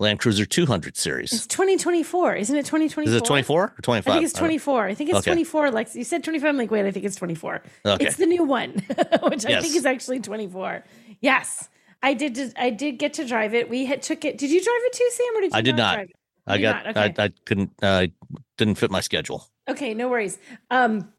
Land Cruiser 200 series. It's 2024, isn't it? 2024. Is it 24 or 25? I think it's 24. I think it's Okay. 24. Like you said, 25. I'm like, wait, I think it's 24. Okay. It's the new one, which I think is actually 24. Yes, I did. I did get to drive it. We had took it. Did you drive it too, Sam, or did you I did not. drive it? I got not? Okay. I, I couldn't uh didn't fit my schedule. Okay, no worries. Um,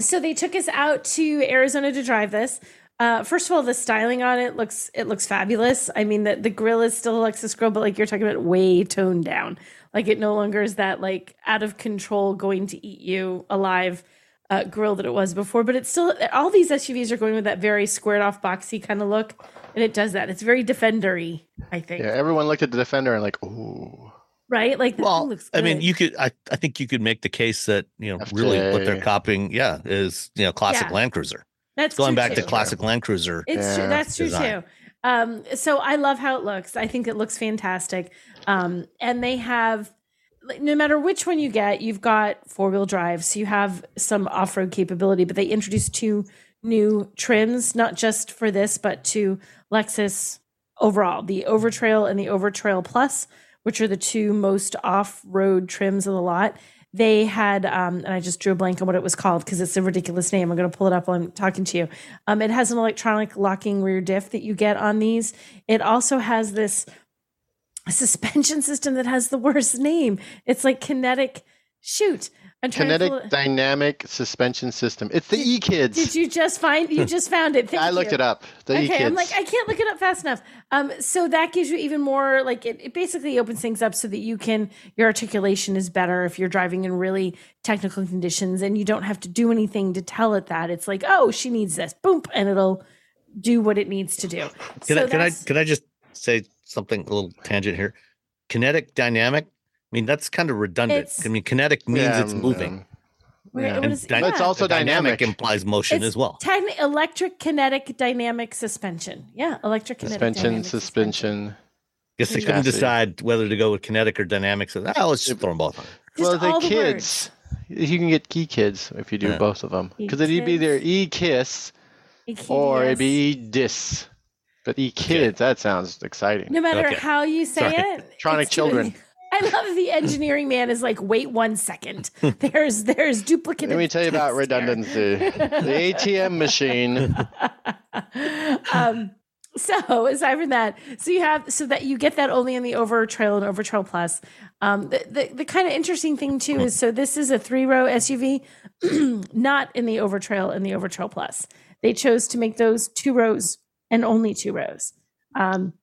so they took us out to Arizona to drive this. Uh, first of all, the styling on it looks it looks fabulous. I mean, the the grill is still a Lexus grill, but like you're talking about, way toned down. Like it no longer is that like out of control, going to eat you alive uh, grill that it was before. But it's still all these SUVs are going with that very squared off, boxy kind of look, and it does that. It's very defendery, I think. Yeah, everyone looked at the Defender and like, ooh. Right? Like the Well, looks. I mean, you could I, I think you could make the case that, you know, really what they're copying, yeah, is, you know, classic Yeah. Land Cruiser. That's Going true, back to classic Land Cruiser. It's Yeah. true. That's true Design. too. Um, so I love how it looks. I think it looks fantastic. Um, and they have, no matter which one you get, you've got four wheel drive. So you have some off road capability, but they introduced two new trims, not just for this, but to Lexus overall the Overtrail and the Overtrail Plus, which are the two most off road trims of the lot. They had, um, and I just drew a blank on what it was called because it's a ridiculous name. I'm going to pull it up while I'm talking to you. Um, it has an electronic locking rear diff that you get on these. It also has this suspension system that has the worst name. It's like kinetic shoot. I'm trying to Kinetic dynamic suspension system. It's the E Kids. Did you just find? You just found it. Thank I looked you. it up. The E okay, Kids. I'm like I can't look it up fast enough. Um, so that gives you even more like it, it basically opens things up so that you can your articulation is better if you're driving in really technical conditions and you don't have to do anything to tell it that it's like oh she needs this boom and it'll do what it needs to do. Can so I can I can I just say something a little tangent here? Kinetic dynamic. I mean that's kind of redundant. It's- I mean kinetic means Yeah, it's um, moving. Wait, yeah. what And is- dy- But it's also dynamic dynamic. implies motion It's as well. techni- electric kinetic dynamic suspension. Yeah, electric kinetic suspension, dynamic suspension. Guess they couldn't decide whether to go with kinetic or dynamic. So ah, let's just throw them both on. Just well, the all the kids. You can get E Kids if you do Yeah. both of them. Because it'd be their E Kiss or it'd be E Dis. But E Kids, that sounds exciting. No matter Okay. how you say Sorry. it, Electronic it's doing- children. I love that the engineering man is like, wait one second. There's there's duplicate. Let me tell you about redundancy. the ATM machine. um, so aside from that, so you have so that you get that only in the Over Trail and Over Trail Plus. Um, the the, the kind of interesting thing too is so this is a three row SUV, not in the Over Trail and the Over Trail Plus. They chose to make those two rows and only two rows. Um,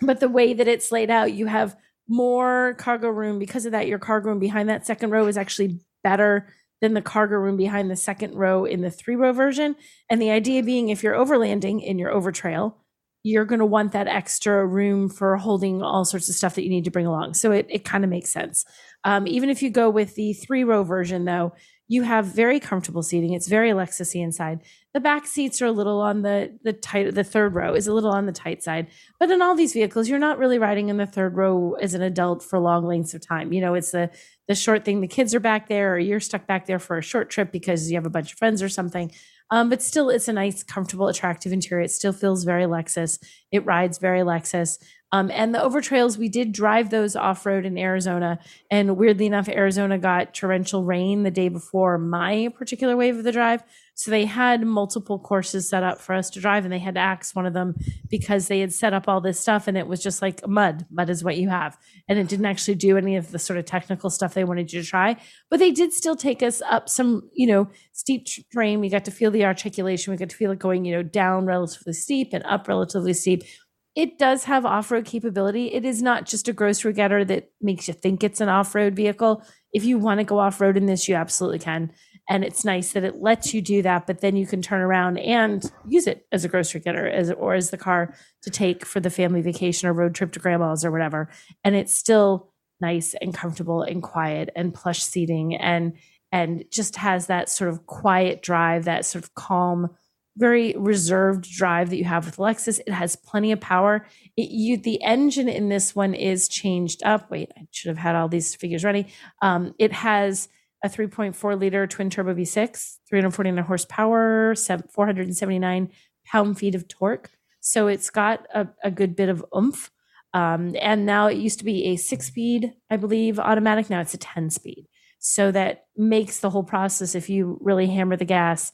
but the way that it's laid out, you have more cargo room because of that. Your cargo room behind that second row is actually better than the cargo room behind the second row in the three row version. And the idea being, if you're overlanding in your over trail, you're going to want that extra room for holding all sorts of stuff that you need to bring along. So it, it kind of makes sense. Um, even if you go with the three row version, though, you have very comfortable seating. It's very Lexusy inside. The back seats are a little on the the tight. The third row is a little on the tight side. But in all these vehicles, you're not really riding in the third row as an adult for long lengths of time. You know, it's the the short thing. The kids are back there, or you're stuck back there for a short trip because you have a bunch of friends or something. Um, but still, it's a nice, comfortable, attractive interior. It still feels very Lexus. It rides very Lexus. Um, and the over trails, we did drive those off road in Arizona. And weirdly enough, Arizona got torrential rain the day before my particular wave of the drive. So they had multiple courses set up for us to drive, and they had to axe one of them because they had set up all this stuff and it was just like mud. Mud is what you have. And it didn't actually do any of the sort of technical stuff they wanted you to try. But they did still take us up some, you know, steep terrain. We got to feel the articulation. We got to feel it going, you know, down relatively steep and up relatively steep. It does have off road capability. It is not just a grocery getter that makes you think it's an off road vehicle. If you want to go off road in this, you absolutely can. And it's nice that it lets you do that, but then you can turn around and use it as a grocery getter as or as the car to take for the family vacation or road trip to grandma's or whatever. And it's still nice and comfortable and quiet and plush seating and and just has that sort of quiet drive, that sort of calm, very reserved drive that you have with Lexus. It has plenty of power. It, you the engine in this one is changed up. Wait, I should have had all these figures ready. Um, it has a 3.4 liter twin turbo V6, 349 horsepower, 479 pound feet of torque. So it's got a, a good bit of oomph. Um, and now it used to be a six speed, I believe, automatic. Now it's a 10 speed. So that makes the whole process, if you really hammer the gas,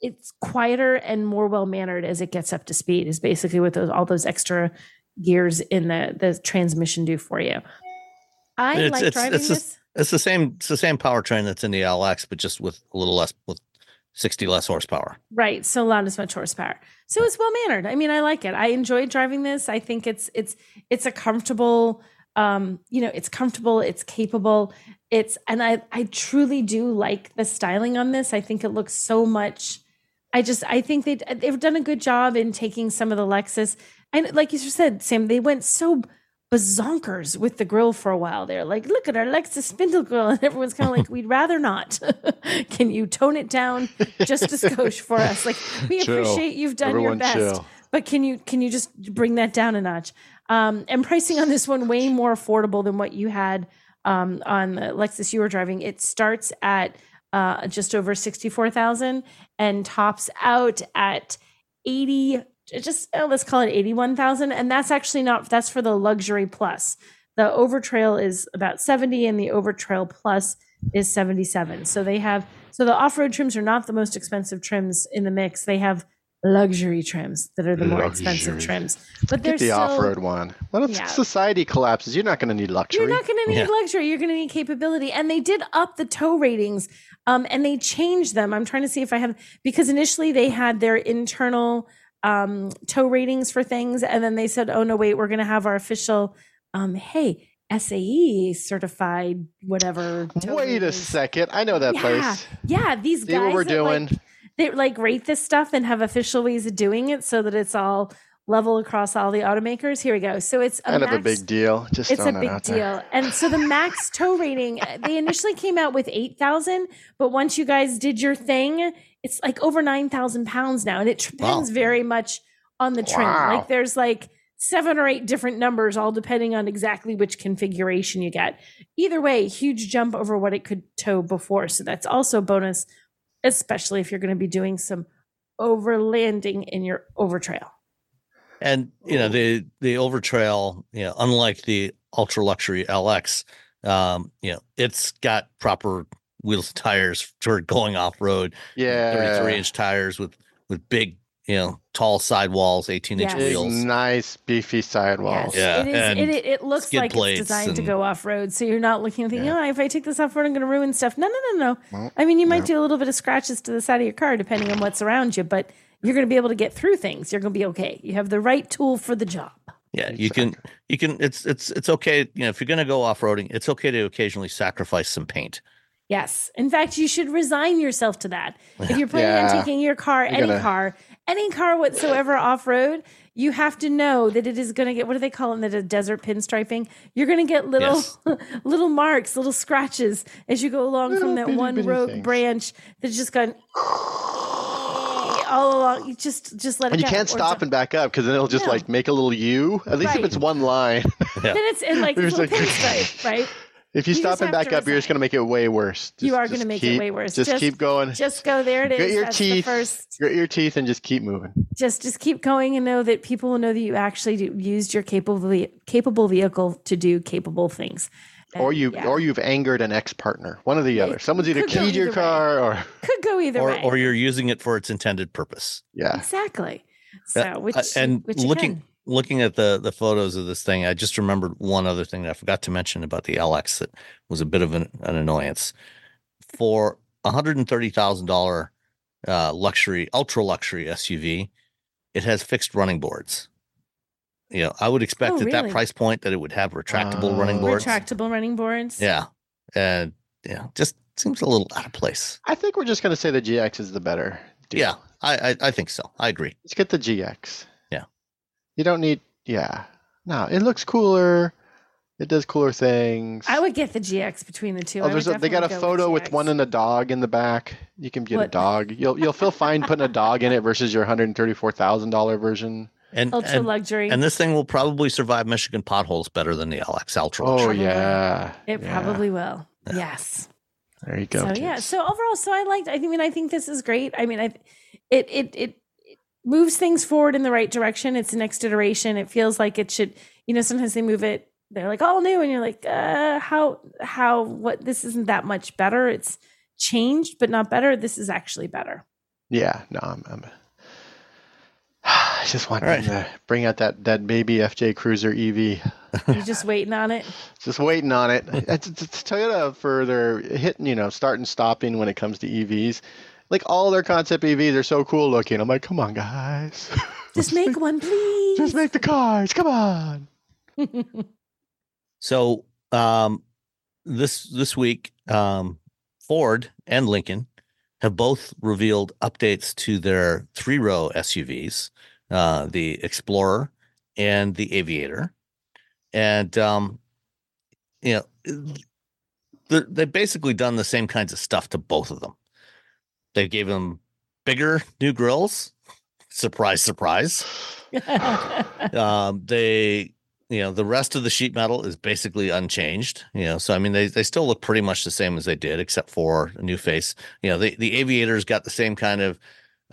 it's quieter and more well mannered as it gets up to speed, is basically what those all those extra gears in the, the transmission do for you. I It's- like it's- driving it's this. It's the same. It's the same powertrain that's in the LX, but just with a little less, with sixty less horsepower. Right. So not as much horsepower. So it's well mannered. I mean, I like it. I enjoy driving this. I think it's it's it's a comfortable um, you know, it's comfortable, it's capable. It's and I I truly do like the styling on this. I think it looks so much I just I think they they've done a good job in taking some of the Lexus and like you said, Sam, they went so bazonkers with the grill for a while there. Like, look at our Lexus spindle grill, and everyone's kind of like, we'd rather not. Can you tone it down just a skosh for us? Like, we Chill. appreciate you've done Everyone your best, chill. but can you can you just bring that down a notch? Um, and pricing on this one way more affordable than what you had um, on the Lexus you were driving. It starts at uh, just over sixty four thousand and tops out at eighty. Just uh, let's call it eighty one thousand, and that's actually not. That's for the luxury plus. The Overtrail is about seventy, and the Overtrail Plus is seventy seven. So they have. So the off road trims are not the most expensive trims in the mix. They have luxury trims that are the more expensive trims. But they're the still, off-road one. What if Yeah. society collapses? You're not going to need luxury. You're not going to need Yeah. luxury. You're going to need capability. And they did up the tow ratings um, and they changed them. I'm trying to see if I have, because initially they had their internal um, tow ratings for things. And then they said, oh, no, wait, we're going to have our official, um, hey, SAE certified, whatever. Wait a second. I know that yeah. place. Yeah. These See guys. what we're that, like, doing. They like rate this stuff and have official ways of doing it so that it's all level across all the automakers. Here we go. So it's a kind of a big deal. Just it's a big deal. And so the max tow rating, uh, they initially came out with 8,000, but once you guys did your thing, it's like over 9,000 pounds now. And it depends Wow. very much on the trim. Wow. Like there's like seven or eight different numbers, all depending on exactly which configuration you get. Either way, huge jump over what it could tow before. So that's also a bonus, especially if you're going to be doing some overlanding in your overtrail. And you know the the Overtrail, you know, unlike the ultra luxury LX, um, you know, it's got proper wheels and tires for going off road. Yeah. 33 inch tires with with big, you know, tall sidewalls, 18 inch Yes. Wheels. nice beefy sidewalls. Yeah, it is. It, it, it looks like it's designed to go off road, so you're not looking and thinking, Yeah. "Oh, if I take this off road, I'm going to ruin stuff." No, no, no, no. Well, I mean, you might no. do a little bit of scratches to the side of your car, depending on what's around you, but you're going to be able to get through things. You're going to be okay. You have the right tool for the job. Yeah, you can you can it's it's it's okay, you know, if you're going to go off-roading, it's okay to occasionally sacrifice some paint. Yes. In fact, you should resign yourself to that. If you're planning Yeah. on taking your car, You're any gonna- car, any car whatsoever off road, you have to know that it is going to get what do they call it in the desert pinstriping? You're going to get little Yes. little marks, little scratches as you go along Little from that bitty one bitty rogue things. branch that's just gone all along. You just just let it And you go. can't stop and back up because then it'll just No. like make a little U. At least Right. if it's one line. Yeah. Then it's in like a little like- pinstripe, right? If you, You stop and back to up, you're just gonna make it way worse. You are gonna just make it way worse. Just, Just- keep going. Just go there. It is. Grit your That's teeth. first. Grit your teeth and just keep moving. just just keep going and know that people will know that you actually do, used your capable capable vehicle to do capable things. Or you yeah, or you've angered an ex partner. One or the other. Someone's either could go keyed your way. car or could go either Or way. or you're using it for its intended purpose. yeah. exactly. So Uh, which uh, and which looking can. Looking at the the photos of this thing, I just remembered one other thing that I forgot to mention about the LX that was a bit of an, an annoyance. For a hundred and thirty thousand dollar uh, luxury, ultra luxury SUV, it has fixed running boards. You know, I would expect Oh, at that price point that it would have retractable running Oh. boards. retractable running boards. Yeah, and yeah, just seems a little out of place. I think we're just gonna say the GX is the better deal. Yeah, I, I I think so. I agree. Let's get the GX. Yeah. You don't need yeah. No, it looks cooler. It does cooler things. I would get the GX between the two. Oh, there's a, they got a go photo with GX. one and a dog in the back. You can get a dog. You'll you'll feel fine putting a dog in it versus your hundred and thirty four thousand dollar version. And ultra and, luxury. and this thing will probably survive Michigan potholes better than the LX Ultra. Oh luxury. yeah, it yeah. probably will. Yes. There you go. So yeah. So overall, so I liked. I mean, I think this is great. I mean, I it it it, it moves things forward in the right direction. It's the next iteration. It feels like it should. You know, sometimes they move it. They're like all new, and you're like, uh, how how what? This isn't that much better. It's changed, but not better. This is actually better. yeah, no, I'm. I'm I just want All right. them to bring out that that baby FJ Cruiser EV. You're just waiting on it. Just waiting on it. It's, it's, it's Toyota for their hitting, you know, start and stopping when it comes to EVs. Like all their concept EVs are so cool looking. I'm like, come on, guys, Just make one, please. just make the cars. Come on. So um, this this week, um, Ford and Lincoln have both revealed updates to their three row SUVs, uh, the Explorer and the Aviator, and um, you know the- they've basically done the same kinds of stuff to both of them. They gave them bigger new grills. Surprise, surprise um, they you know the rest of the sheet metal is basically unchanged you know so i mean they, they still look pretty much the same as they did except for a new face you know the, the aviators got the same kind of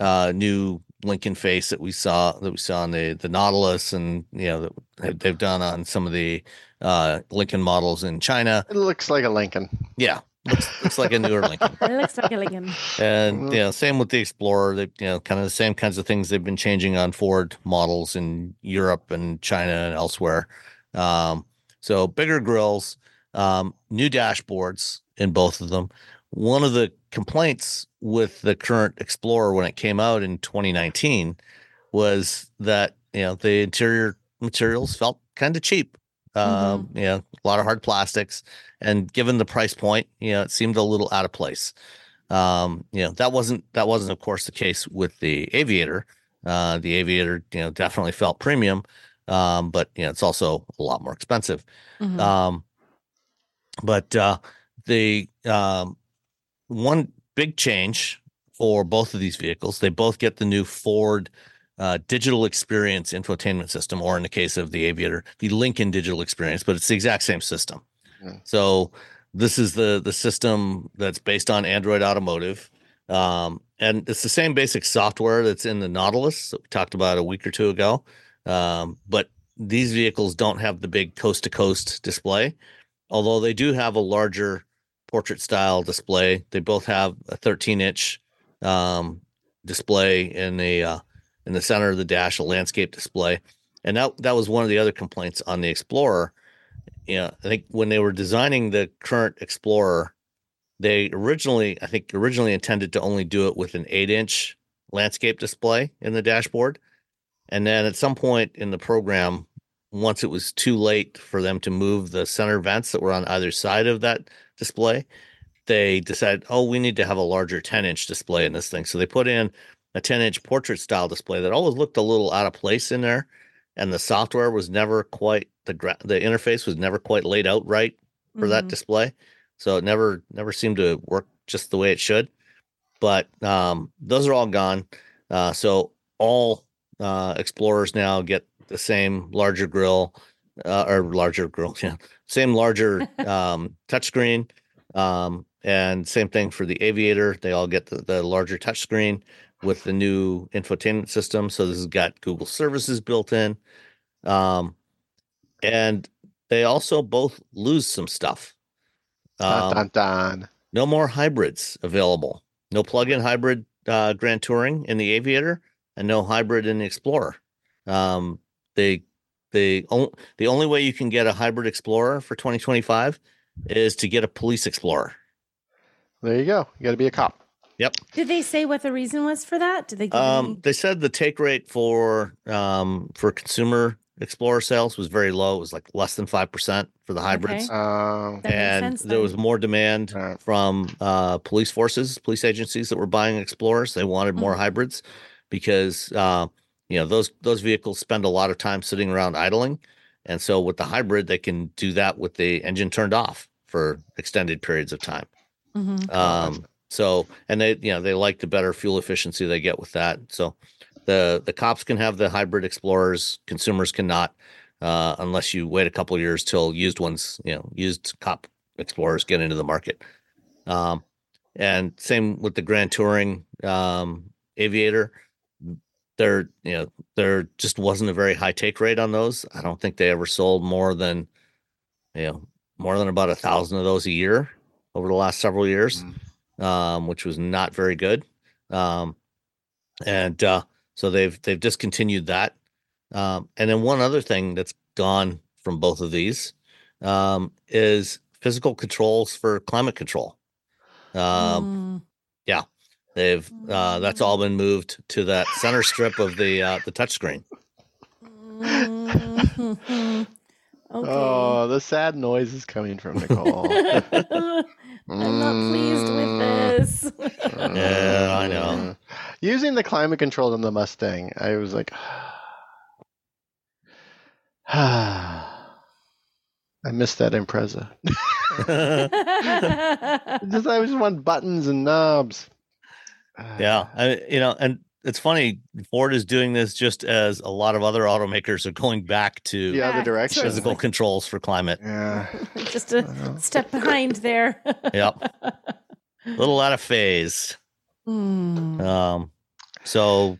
uh new lincoln face that we saw that we saw on the the nautilus and you know that they- they've done on some of the uh lincoln models in china It looks like a Lincoln. yeah looks, looks like a newer Lincoln. It looks like a Lincoln. And you know, same with the Explorer. They, you know, kind of the same kinds of things they've been changing on Ford models in Europe and China and elsewhere. Um, so bigger grills, um, new dashboards in both of them. One of the complaints with the current Explorer when it came out in 2019 was that you know the interior materials felt kind of cheap. Um, you know, a lot of hard plastics, and given the price point, you know, it seemed a little out of place. Um, you know, that wasn't that wasn't, of course, the case with the Aviator. Uh, the Aviator, you know, definitely felt premium, um, but you know, it's also a lot more expensive. Mhm. Um, but uh, the um, one big change for both of these vehicles, they both get the new Ford uh, digital experience infotainment system, or in the case of the Aviator, the Lincoln digital experience, but it's the exact same system. Yeah. So this is the the system that's based on Android Automotive. Um, and it's the same basic software that's in the Nautilus that we talked about a week or two ago. Um, but these vehicles don't have the big coast to coast display, although they do have a larger portrait style display. They both have a 13 inch um, display in the uh, in the center of the dash, a landscape display, and that that was one of the other complaints on the Explorer. You know, I think when they were designing the current Explorer, they originally, I think, originally intended to only do it with an eight inch landscape display in the dashboard. And then at some point in the program, once it was too late for them to move the center vents that were on either side of that display, they decided, oh, we need to have a larger 10 inch display in this thing. So they put in a 10 inch portrait style display that always looked a little out of place in there. And the software was never quite the gra- the interface was never quite laid out right for that Mhm. display. So it never never seemed to work just the way it should. But um, those are all gone. Uh, so all uh, Explorers now get the same larger grill uh, or larger grill, yeah, same larger um, touchscreen. Um, and same thing for the Aviator. They all get the, the larger touchscreen with the new infotainment system. So this has got Google services built in. Um, and they also both lose some stuff. Um, dun, dun. no more hybrids available. No plug-in hybrid uh, Grand Touring in the Aviator, and no hybrid in the Explorer. Um, they the only the only way you can get a hybrid Explorer for 2025 is to get a Police Explorer. There you go. You got to be a cop. Did they say what the reason was for that? Did they give Um, any- they said the take rate for um, for consumer Explorer sales was very low. It was like less than five percent for the hybrids. Um, That makes and sense there was more demand Right. from uh, police forces, police agencies that were buying Explorers. They wanted more Mhm. hybrids because uh, you know those those vehicles spend a lot of time sitting around idling, and so with the hybrid, they can do that with the engine turned off for extended periods of time. Mhm. Um, so and they you know they like the better fuel efficiency they get with that. So the the cops can have the hybrid Explorers, consumers cannot. Uh, unless you wait a couple years till used ones, you know, used cop explorers get into the market. Um, and same with the Grand Touring um, Aviator. There, you know, there just wasn't a very high take rate on those. I don't think they ever sold more than, you know, more than about a thousand of those a year over the last several years, um, which was not very good. Um, and uh, so they've they've discontinued that. Um, and then one other thing that's gone from both of these um, is physical controls for climate control. Um, Mm. They've uh, that's all been moved to that center strip of the uh, the touchscreen. Mhm. okay. Oh, the sad noise is coming from Nicole. I'm not pleased with this. Mm. Yeah, I know. Using the climate control on the Mustang, I was like, I missed that Impreza. just, I just want buttons and knobs. yeah, I, you know, and it's funny. Ford is doing this just as a lot of other automakers are going back to the other direction. to- physical controls for climate. Yeah. Just a step behind there. Yep, a little out of phase. Hmm. Um, so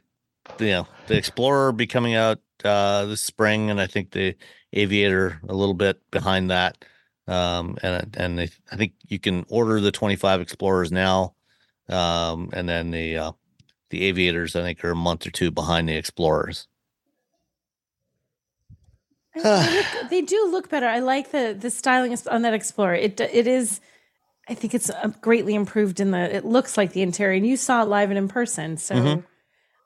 you know, the Explorer be coming out uh this spring, and I think the Aviator a little bit behind that. Um, and and they, I think you can order the 25 Explorers now, um, and then the uh, the Aviators I think are a month or two behind the Explorers. they, look, they do look better. I like the the styling on that Explorer. It it is. I think it's uh, greatly improved in the. It looks like the interior, and you saw it live and in person, so Mhm.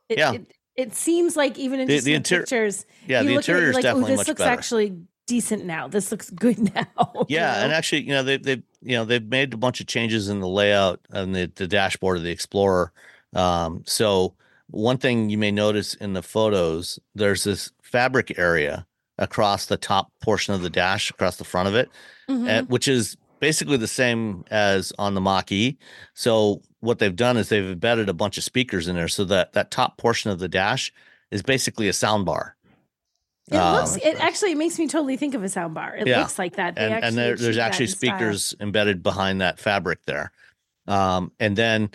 it, Yeah. it, it seems like even in The- the inter- pictures, Yeah, the look at it, interior is like, definitely oh, this much looks better. actually decent now. This looks good now. you Yeah, and actually, you know, they they you know they've made a bunch of changes in the layout and the, the dashboard of the Explorer. Um, so one thing you may notice in the photos, there's this fabric area across the top portion of the dash, across the front of it, Mhm. uh, which is basically the same as on the Mach E. So what they've done is they've embedded a bunch of speakers in there, so that that top portion of the dash is basically a sound bar. It Um, looks. It actually makes me totally think of a sound bar. It Yeah. looks like that. They and, actually and there, there's actually in style. speakers embedded behind that fabric there um, and then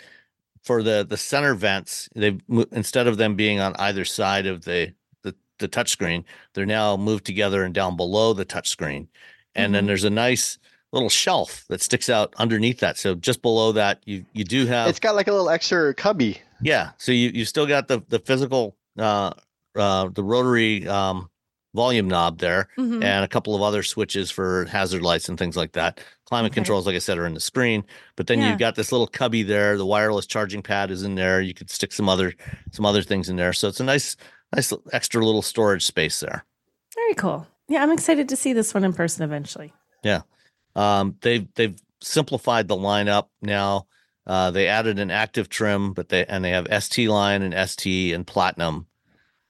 for the the center vents they mo- instead of them being on either side of the the, the touch screen they're now moved together and down below the touch screen and then Mhm. there's a nice little shelf that sticks out underneath that so just below that you you do have It's got like a little extra cubby. yeah. So you you still got the the physical uh uh the rotary um volume knob there Mhm. and a couple of other switches for hazard lights and things like that. Climate Okay. controls, like I said, are in the screen. But then Yeah. you've got this little cubby there. The wireless charging pad is in there. You could stick some other some other things in there. So it's a nice nice extra little storage space there. Very cool. Yeah, I'm excited to see this one in person eventually. Yeah. Um, they've they've simplified the lineup now. Uh, they added an active trim, but they and they have ST line and ST and platinum.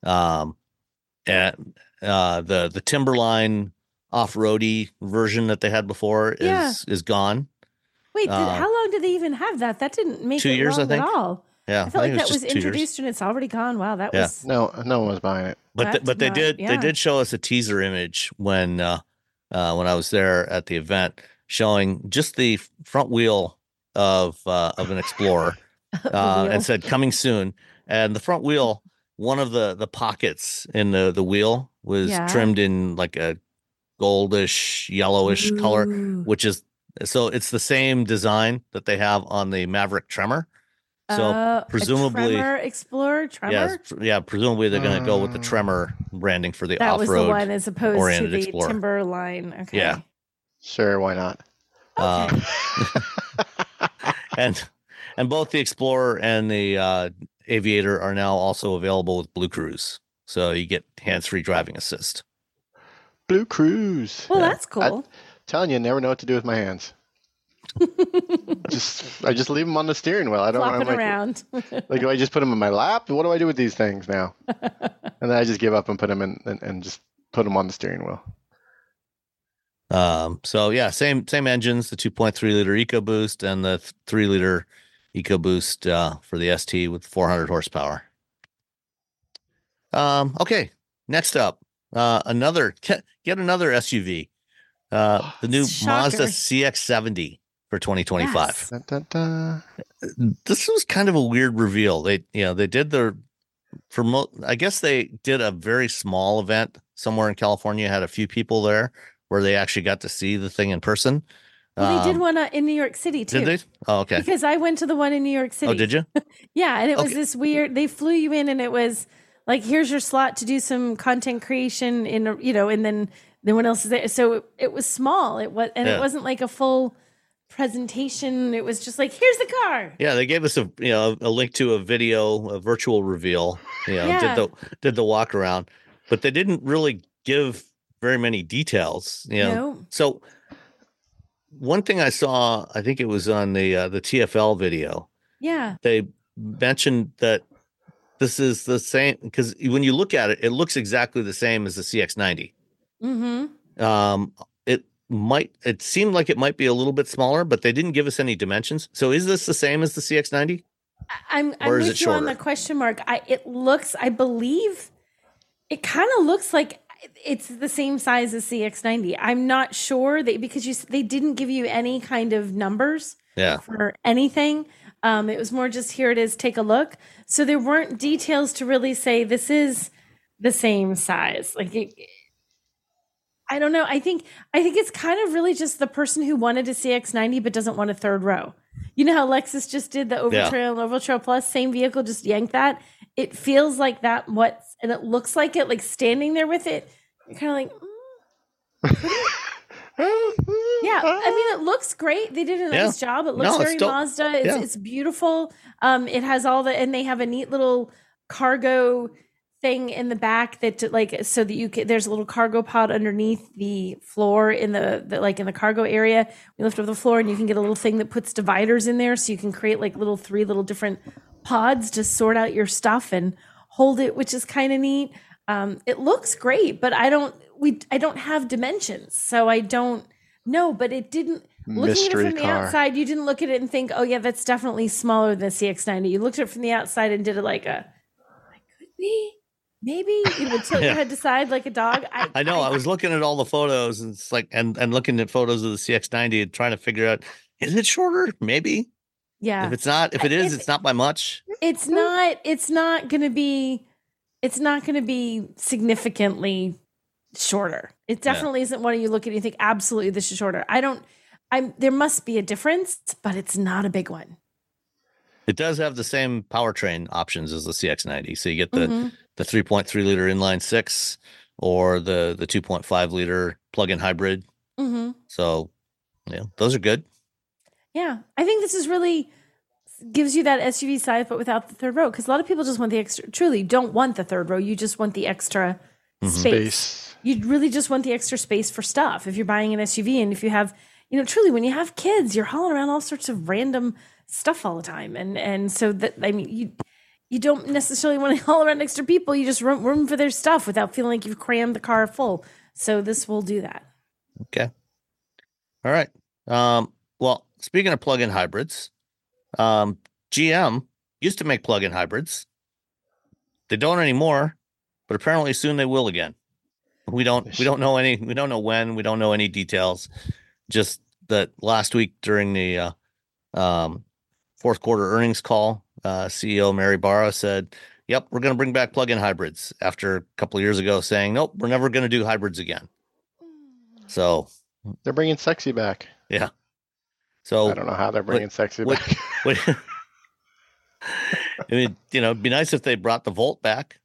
Um, and uh, the the Timberline off roady version that they had before is Yeah. is gone. Wait, did, Uh, how long did they even have that? That didn't make two it years, I think. at all. Yeah, I felt I like think it that was just years. introduced and it's already gone. Wow, that Yeah. was No, no one was buying it. But th- That's but they not- did they did show us a teaser image when uh, uh, when I was there at the event, showing just the front wheel of uh, of an Explorer. uh, and said coming soon. And the front wheel, one of the the pockets in the the wheel was Yeah. trimmed in like a goldish yellowish color, which is so it's the same design that they have on the Maverick Tremor. So Uh, presumably- Tremor Explorer Tremor. yeah, yeah, presumably they're going to go with the Mm. Tremor branding for the that off was the road. one as opposed to oriented the Explorer. Timberline. Okay. Yeah. Sure, why not? Um, and and both the Explorer and the uh, Aviator are now also available with Blue Cruise. So you get hands-free driving assist. Blue Cruise. Well, Yeah. that's cool. telling you, never know what to do with my hands. just I just leave them on the steering wheel. I don't. I'm Flopping like, around. like, do I just put them in my lap? What do I do with these things now? and then I just give up and put them in and, and just put them on the steering wheel. Um, so yeah, same same engines, the 2.3 liter EcoBoost and the 3 liter EcoBoost uh, for the ST with 400 horsepower. Um, okay, next up, uh, another get, get another SUV, uh, the new Mazda CX-70 for 2025. Yes. Dun, dun, dun. this was kind of a weird reveal. They, you know, they did their for mo- I guess they did a very small event somewhere in California. Had a few people there where they actually got to see the thing in person. Well, they did Um, one uh, in New York City too. Did they? Oh, okay. Because I went to the one in New York City. Oh, did you? Yeah, and it was this weird. They flew you in, and it was like, here's your slot to do some content creation in, a, you know, and then no one else is there. So it, it was small. It was, and Yeah. it wasn't like a full presentation. It was just like, here's the car. Yeah, they gave us a you know a link to a video, a virtual reveal. You know, Yeah. did the did the walk around, but they didn't really give very many details. You know, No. so one thing I saw, I think it was on the uh, the TFL video. Yeah. they mentioned that this is the same because when you look at it, it looks exactly the same as the CX90. Mm-hmm. Um, it might it seemed like it might be a little bit smaller, but they didn't give us any dimensions. So is this the same as the CX90? I'm, I'm with it you on the question mark. I it looks, I believe, it kind of looks like it's the same size as CX90. I'm not sure they because you they didn't give you any kind of numbers. Yeah, for anything. Um, it was more just here it is, take a look. So there weren't details to really say this is the same size. Like it, I don't know. I think I think it's kind of really just the person who wanted a CX90 but doesn't want a third row. You know how Lexus just did the Overtrail Yeah. and Overtrail Plus, same vehicle, just yank that. It feels like that. What and it looks like it, like standing there with it. You're kind of like, mm, yeah. I mean, it looks great. They did a Yeah. nice job. It looks No, very dope. Mazda. It's, Yeah. it's beautiful. Um, it has all the, and they have a neat little cargo thing in the back that like so that you can there's a little cargo pod underneath the floor in the, the like in the cargo area we lift up the floor and you can get a little thing that puts dividers in there so you can create like little three little different pods to sort out your stuff and hold it which is kind of neat um it looks great but i don't we i don't have dimensions so i don't know but it didn't looking at it from car. the outside you didn't look at it and think oh yeah that's definitely smaller than the cx90 you looked at it from the outside and did it like a like could be maybe you would tilt your head to side like a dog i, I know. I was looking at all the photos, and it's like, and and looking at photos of the CX90 and trying to figure out, is it shorter? Maybe. yeah If it's not, if it is, If- it's not by much. it's not it's not gonna be it's not gonna be significantly shorter it Yeah. definitely isn't one you look at and you think absolutely this is shorter i don't i'm there must be a difference but it's not a big one It does have the same powertrain options as the CX90. So you get the Mhm. the 3.3 liter inline six or the the 2.5 liter plug-in hybrid. Mhm. So, yeah, those are good. yeah i think this is really gives you that suv size but without the third row because a lot of people just want the extra truly don't want the third row you just want the extra Mhm. space Space. You really just want the extra space for stuff if you're buying an SUV and if you have you know truly when you have kids you're hauling around all sorts of random stuff all the time and and so that I mean you you don't necessarily want to haul around extra people you just room, room for their stuff without feeling like you've crammed the car full so this will do that Okay. All right. Um, well, speaking of plug-in hybrids, um, GM used to make plug-in hybrids. They don't anymore, but apparently soon they will again. We don't we don't know any we don't know when, we don't know any details. Just that last week during the uh, um, fourth quarter earnings call, uh, CEO Mary Barra said, "Yep, we're going to bring back plug-in hybrids." After a couple of years ago saying, "Nope, we're never going to do hybrids again." So, They're bringing sexy back. Yeah. So I don't know how they're bringing sexy what- back. What- I mean, you know, it'd be nice if they brought the Volt back.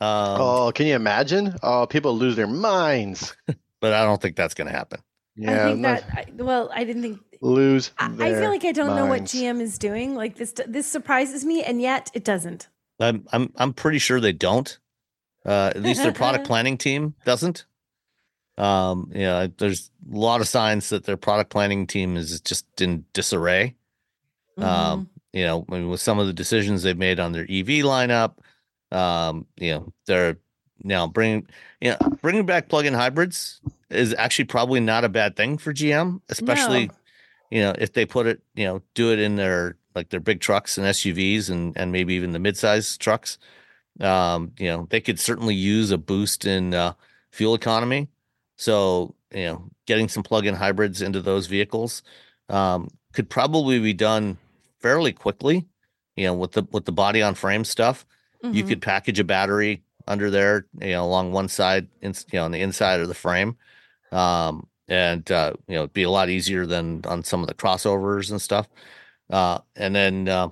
Um, oh, can you imagine? Oh, people lose their minds. but I don't think that's going to happen. Yeah, I think not- that I, well I didn't think lose. I, I feel like I don't know what. GM is doing like this this surprises me and yet it doesn't I'm I'm I'm pretty sure they don't. Uh, at least their product planning team doesn't. Um, you know, there's a lot of signs that their product planning team is just in disarray. Mm-hmm. Um, you know, I mean, with some of the decisions they've made on their EV lineup, um, you know, they're now bringing, you know, bringing back plug-in hybrids is actually probably not a bad thing for GM, especially, No. you know, if they put it, you know, do it in their like their big trucks and SUVs and and maybe even the midsize trucks. Um, you know, they could certainly use a boost in uh, fuel economy. So, you know, getting some plug-in hybrids into those vehicles um, could probably be done fairly quickly. You know, with the with the body on frame stuff, you Mhm. could package a battery under there, you know, along one side, in, you know, on the inside of the frame, um, and uh, you know, it'd be a lot easier than on some of the crossovers and stuff. Uh, and then uh,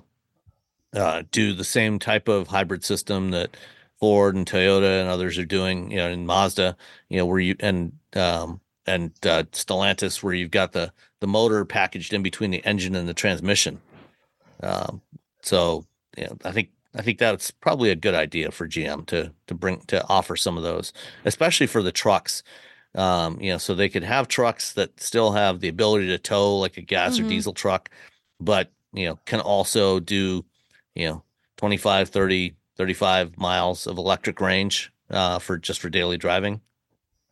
uh, do the same type of hybrid system that Ford and Toyota and others are doing, you know, in Mazda, you know, where you and um, and uh, Stellantis, where you've got the the motor packaged in between the engine and the transmission. Um, so, you know, I think I think that's probably a good idea for GM to to bring to offer some of those, especially for the trucks. Um, you know, so they could have trucks that still have the ability to tow like a gas or Mhm. diesel truck, but you know, can also do, you know, 25, 30, 35 miles of electric range uh, for just for daily driving.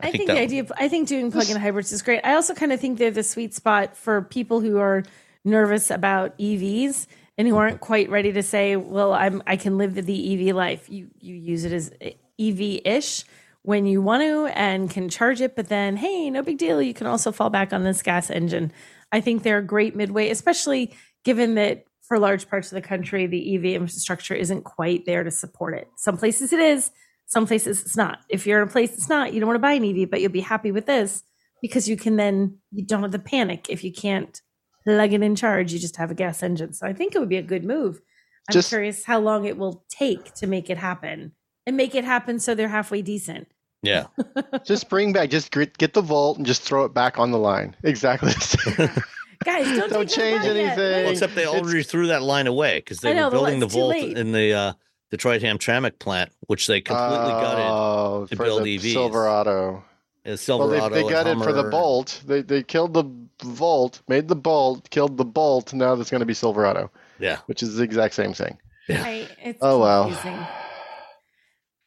I, think, that the idea of I think doing plug-in hybrids is great. I also kind of think they're the sweet spot for people who are nervous about EVs and who aren't quite ready to say, "Well, I'm I can live the, EV life." You you use it as EV-ish when you want to and can charge it, but then hey, no big deal. You can also fall back on this gas engine. I think they're a great midway, especially given that for large parts of the country, the EV infrastructure isn't quite there to support it. Some places it is, Some places it's not. If you're in a place it's not, you don't want to buy an EV, but you'll be happy with this because you can then you don't have the panic if you can't plug it in charge. You just have a gas engine. So I think it would be a good move. I'm Just- curious how long it will take to make it happen and make it happen so they're halfway decent. Yeah. Just bring back, just get, get the Volt and just throw it back on the line. Exactly. the same. Guys, don't, Don't change anything. Well, except they It's- already threw that line away because they know, were building the line's too Volt in the uh, Detroit Hamtramck plant, which they completely gutted. Oh, to for build the EVs. Silverado. A Well, they, they and got it for the Bolt. They they killed the Volt, made the Bolt, killed the Bolt. Now there's going to be Silverado, Yeah. which is the exact same thing. Right. It's Oh, wow.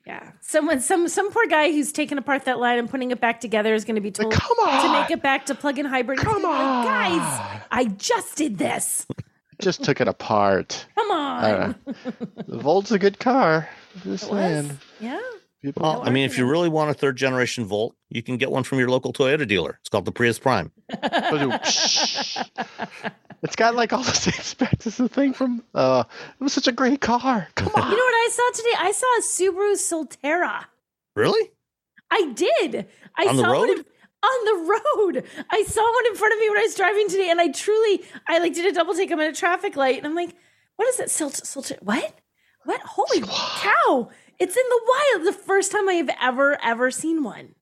Yeah. Someone some some poor guy who's taking apart that line and putting it back together is going to be told come on! to make it back to plug-in hybrid. Come gonna like, on! Guys, I just did this. Just took it apart. Come on. don't. The Volt's a good car. Just It was. Yeah. People, Well, I mean, if you really want a third generation Volt, you can get one from your local Toyota dealer. It's called the Prius Prime. it's got like all the same specs as the thing from. Uh, it was such a great car. Come on. You know what I saw today? I saw a Subaru Solterra. Really? I did. I On the saw one road? in- on the road. I saw one in front of me when I was driving today, and I truly, I like did a double take. I'm at a traffic light, and I'm like, "What is it? Silt, silt, what? What? Holy cow! It's in the wild. The first time I have ever ever seen one.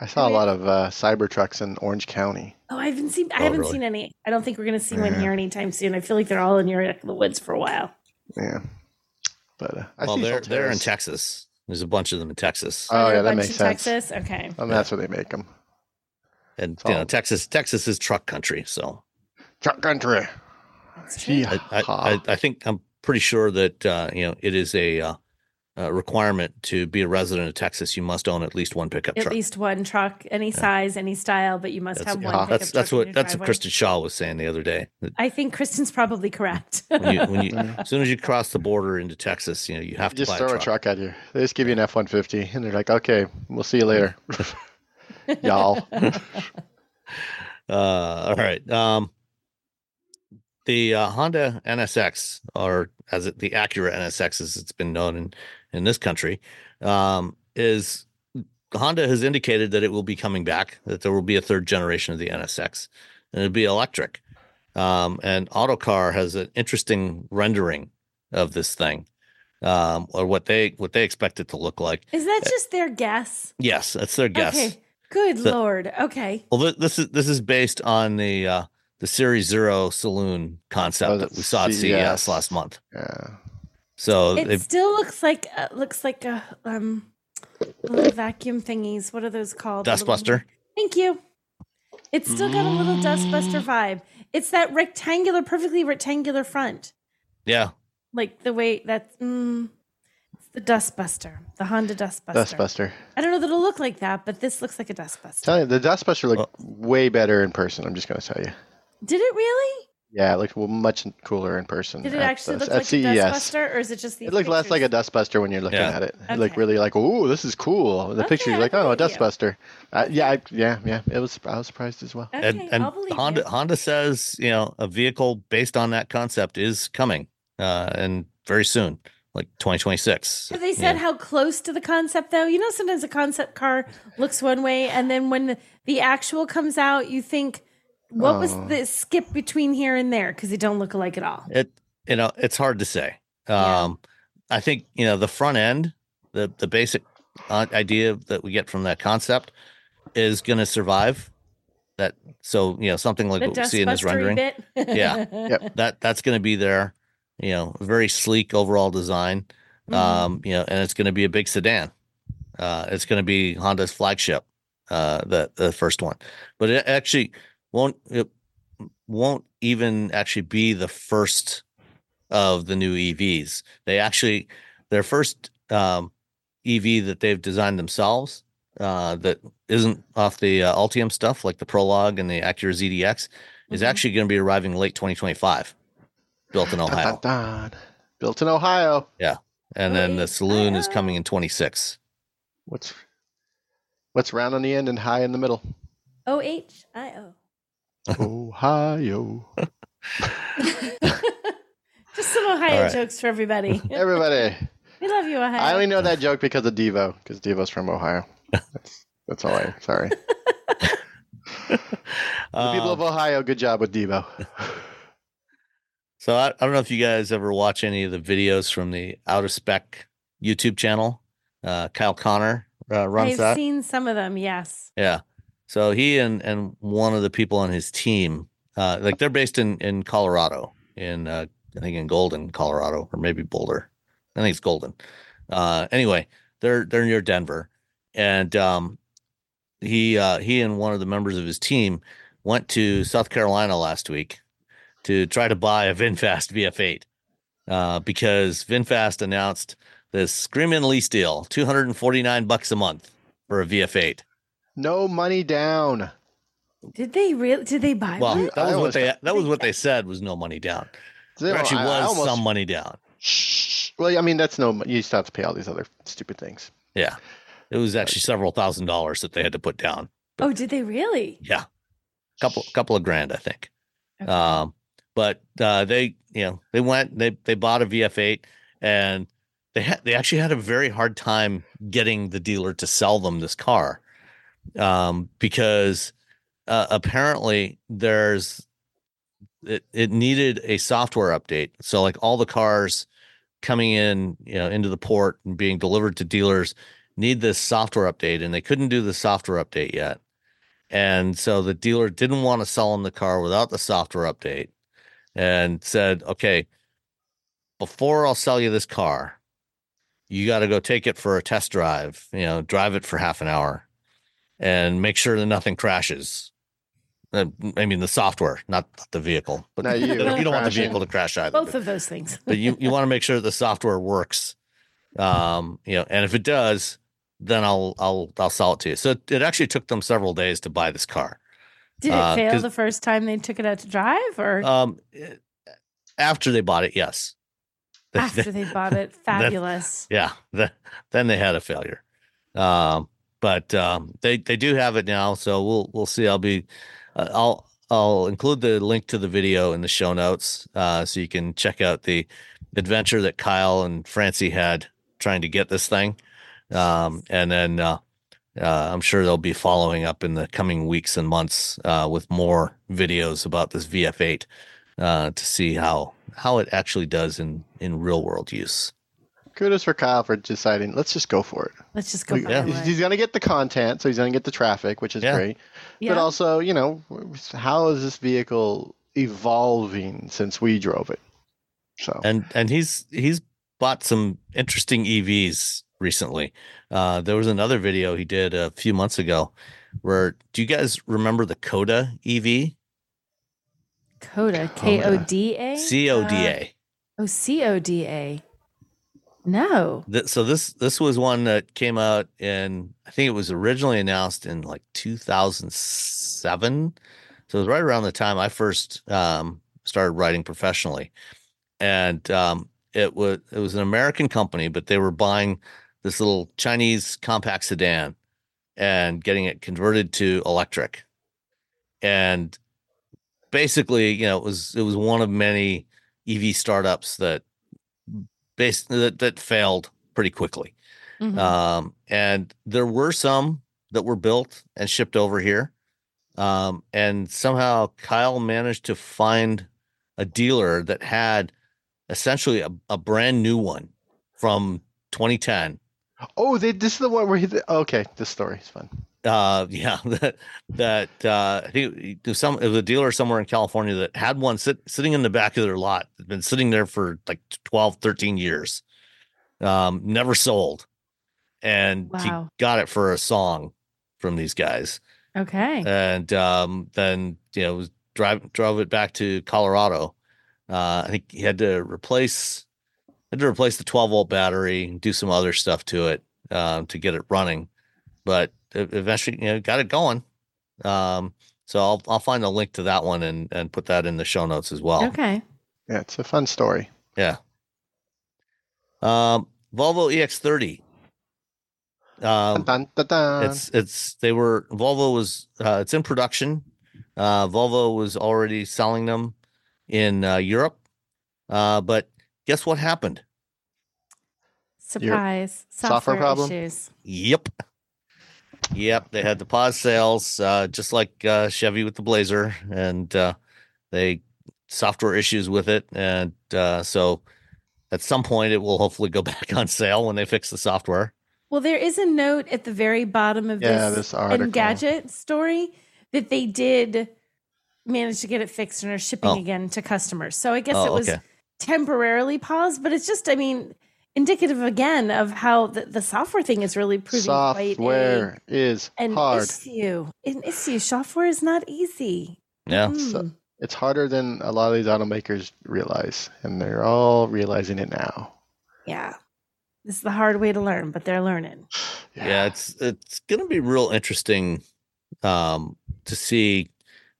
I saw a lot of uh, Cybertrucks in Orange County. Oh, I haven't seen. I Oh, haven't really? seen any. I don't think we're gonna see one here anytime soon. I feel like they're all in your neck of the woods for a while. Yeah, but uh, I well, see they're they're in Texas. There's a bunch of them in Texas, Oh Are yeah, a that bunch makes in sense. Texas. Okay. And that's where they make them. and you know. Texas Texas is truck country. So Truck country. That's I, I, I, I think I'm pretty sure that uh, you know it is a uh, uh, requirement to be a resident of Texas. You must own at least one pickup At truck. At least one truck, any size, any style, but you must That's, have yeah, one. pickup that's that's truck in what your that's what. Kristen Shaw was saying the other day. I think Kristen's probably correct. When you, when you, as soon as you cross the border into Texas, you know you have to Just buy throw a a truck. truck at you. They just give you an F one fifty, and they're like, "Okay, we'll see you later, y'all." Uh, all right. Um, the uh, Honda NSX, or as it, the Acura NSX, as it's been known in in this country, um, is Honda has indicated that it will be coming back. That there will be a third generation of the NSX, and it'll be electric. Um, and Autocar has an interesting rendering of this thing, um, or what they what they expect it to look like. Is that just their guess? Yes, that's their guess. Okay. Good The- lord. Okay. Well, thi- this is this is based on the uh, the Series Zero saloon concept Oh, that we saw at CES CES. last month. Yeah. So It still looks like uh, looks like a um little vacuum thingies. What are those called? The little- Dustbuster. Thank you. It's still got a little dustbuster vibe. It's that rectangular, perfectly rectangular front, Yeah, like the way that's. Mm, it's the dustbuster, the Honda dustbuster. Dustbuster. I don't know that it'll look like that, but this looks like a dustbuster. Tell you, the Dustbuster looked Oh. way better in person. I'm just gonna tell you. Did it really? Yeah, it looked much cooler in person. Did it at actually the- look like CES. a dustbuster, or is it just these? It looked less like a dustbuster when you're looking Yeah. at it. It looked really like, oh, this is cool." The Okay, picture, you're like, "Oh, a dustbuster." Uh, yeah, I, yeah, yeah. It was. I was surprised as well. Okay, and, and I'll believe Honda you. Honda says you know a vehicle based on that concept is coming, uh, and very soon, like 2026. Have they said know. how close to the concept though? You know, sometimes a concept car looks one way, and then when the, the actual comes out, you think, "What was Oh. the skip between here and there?" Because they don't look alike at all. it? You know, it's hard to say. Yeah. Um, I think you know the front end, the the basic uh, idea that we get from that concept is going to survive. That so you know something like The what we see in this rendering. bit. Yeah. Yep. that that's going to be there you know very sleek overall design Mhm. um you know and it's going to be a big sedan uh it's going to be honda's flagship uh the the first one but it actually won't it won't even actually be the first of the new evs they actually their first um ev that they've designed themselves uh that isn't off the uh, Ultium stuff like the prologue and the acura zdx is Mhm. actually going to be arriving late 2025 built in Dun, ohio dun, dun. Built in Ohio. Yeah, and then the saloon is coming in 26 What's what's round on the end and high in the middle? O H I O. Ohio. Just some Ohio All right. jokes for everybody. Everybody. We We love you, Ohio. I only know that joke because of Devo, because Devo's from Ohio. That's, that's all I. Sorry. the people of Um, Ohio, good job with Devo. so I, I don't know if you guys ever watch any of the videos from the Out of Spec YouTube channel. Uh, Kyle Conner uh, runs I've that. seen some of them. Yes. Yeah. So he and and one of the people on his team, uh, like they're based in in Colorado, in uh, I think in Golden, Colorado, or maybe Boulder. I think it's Golden. Uh, anyway, they're they're near Denver, and um, he uh, he and one of the members of his team went to South Carolina last week to try to buy a VinFast VF8 uh, because VinFast announced this screaming lease deal, two hundred and forty nine bucks a month for a VF8. No money down. Did they really? Did they buy Well, one? that was what they that was what they said was no money down. There Zero. actually I- I was almost- some money down. Shh. Well, I mean, that's no. You still have to pay all these other stupid things. Yeah, it was actually several thousand dollars that they had to put down. Oh, did they really? Yeah, couple couple of grand, I think. Okay. Um, but uh, they you know they went they they bought a VF8 and they had they actually had a very hard time getting the dealer to sell them this car um, because uh, apparently there's it, it needed a software update. So like all the cars coming in, you know, into the port and being delivered to dealers need this software update and they couldn't do the software update yet. And so the dealer didn't want to sell them the car without the software update and said, okay, before I'll sell you this car, you got to go take it for a test drive, you know, drive it for half an hour and make sure that nothing crashes. Uh, I mean, the software, not the vehicle, but Not you, you don't want the vehicle to crash either. Both of those things. but you, you want to make sure the software works. Um, you know, and if it does, then I'll I'll I'll sell it to you. So it, it actually took them several days to buy this car. Did it uh, fail 'cause- the first time they took it out to drive, or Um, eh, after they bought it, yes. They- after they bought it? Fabulous. yeah, the, then they had a failure. Um, but um, they they do have it now, so we'll we'll see. I'll be uh, I'll I'll include the link to the video in the show notes, uh, so you can check out the adventure that Kyle and Francie had trying to get this thing. Um, and then uh, uh, I'm sure they'll be following up in the coming weeks and months uh, with more videos about this VF8 uh, to see how how it actually does in in real world use. Kudos for Kyle for deciding. Let's just go for it. Let's just go. We- yeah. He's, he's gonna get the content, so he's gonna get the traffic, which is Yeah. great. yeah. But also, you know, how is this vehicle evolving since we drove it? So and and he's he's bought some interesting EVs recently. Uh, there was another video he did a few months ago where do you guys remember the Coda EV? Coda. K O D A. C O D Uh, Oh, C O D A. No. Th- So this this was one that came out in I think it was originally announced in like 2007. So it was right around the time I first um, started writing professionally, and um, it was it was an American company, but they were buying this little Chinese compact sedan and getting it converted to electric, and basically, you know, it was it was one of many EV startups that based that, that failed pretty quickly. Mhm. Um, and there were some that were built and shipped over here. Um, and somehow Kyle managed to find a dealer that had essentially a, a brand new one from 2010. Oh, they, this is the one where he. Okay, this story is fun. Uh, yeah, that that uh, it was some it was a dealer somewhere in California that had one sit, sitting in the back of their lot. Had been sitting there for like 12, 13 years. Um, never sold, and Wow. he got it for a song from these guys, Okay. and um, then you know was drive drove it back to Colorado. Uh, I think he had to replace had to replace the 12 volt battery and do some other stuff to it um, to get it running, but eventually you know got it going. Um, so I'll I'll find a link to that one and and put that in the show notes as well. okay. Yeah, it's a fun story. Yeah. Um, Volvo EX30. Um, dun, dun, dun. it's it's they were Volvo was uh, it's in production. Uh, Volvo was already selling them in uh, Europe, uh, but guess what happened? Surprise. software Software, problem? issues. Yep. Yep, they had to pause sales, uh, just like uh, Chevy with the Blazer, and uh, they software issues with it, and uh, so at some point it will hopefully go back on sale when they fix the software. Well, there is a note at the very bottom of Yeah, this, this article. Engadget story that they did manage to get it fixed and are shipping Oh. again to customers. So I guess Oh, it was okay. temporarily paused, but it's just, I mean, indicative again of how the, the software thing is really proving quite Software is a, an hard. issue. An issue. Software is not easy. Yeah, So- Mm. It's harder than a lot of these automakers realize, and they're all realizing it now. Yeah. This is the hard way to learn, but they're learning. yeah, it's it's gonna be real interesting um, to see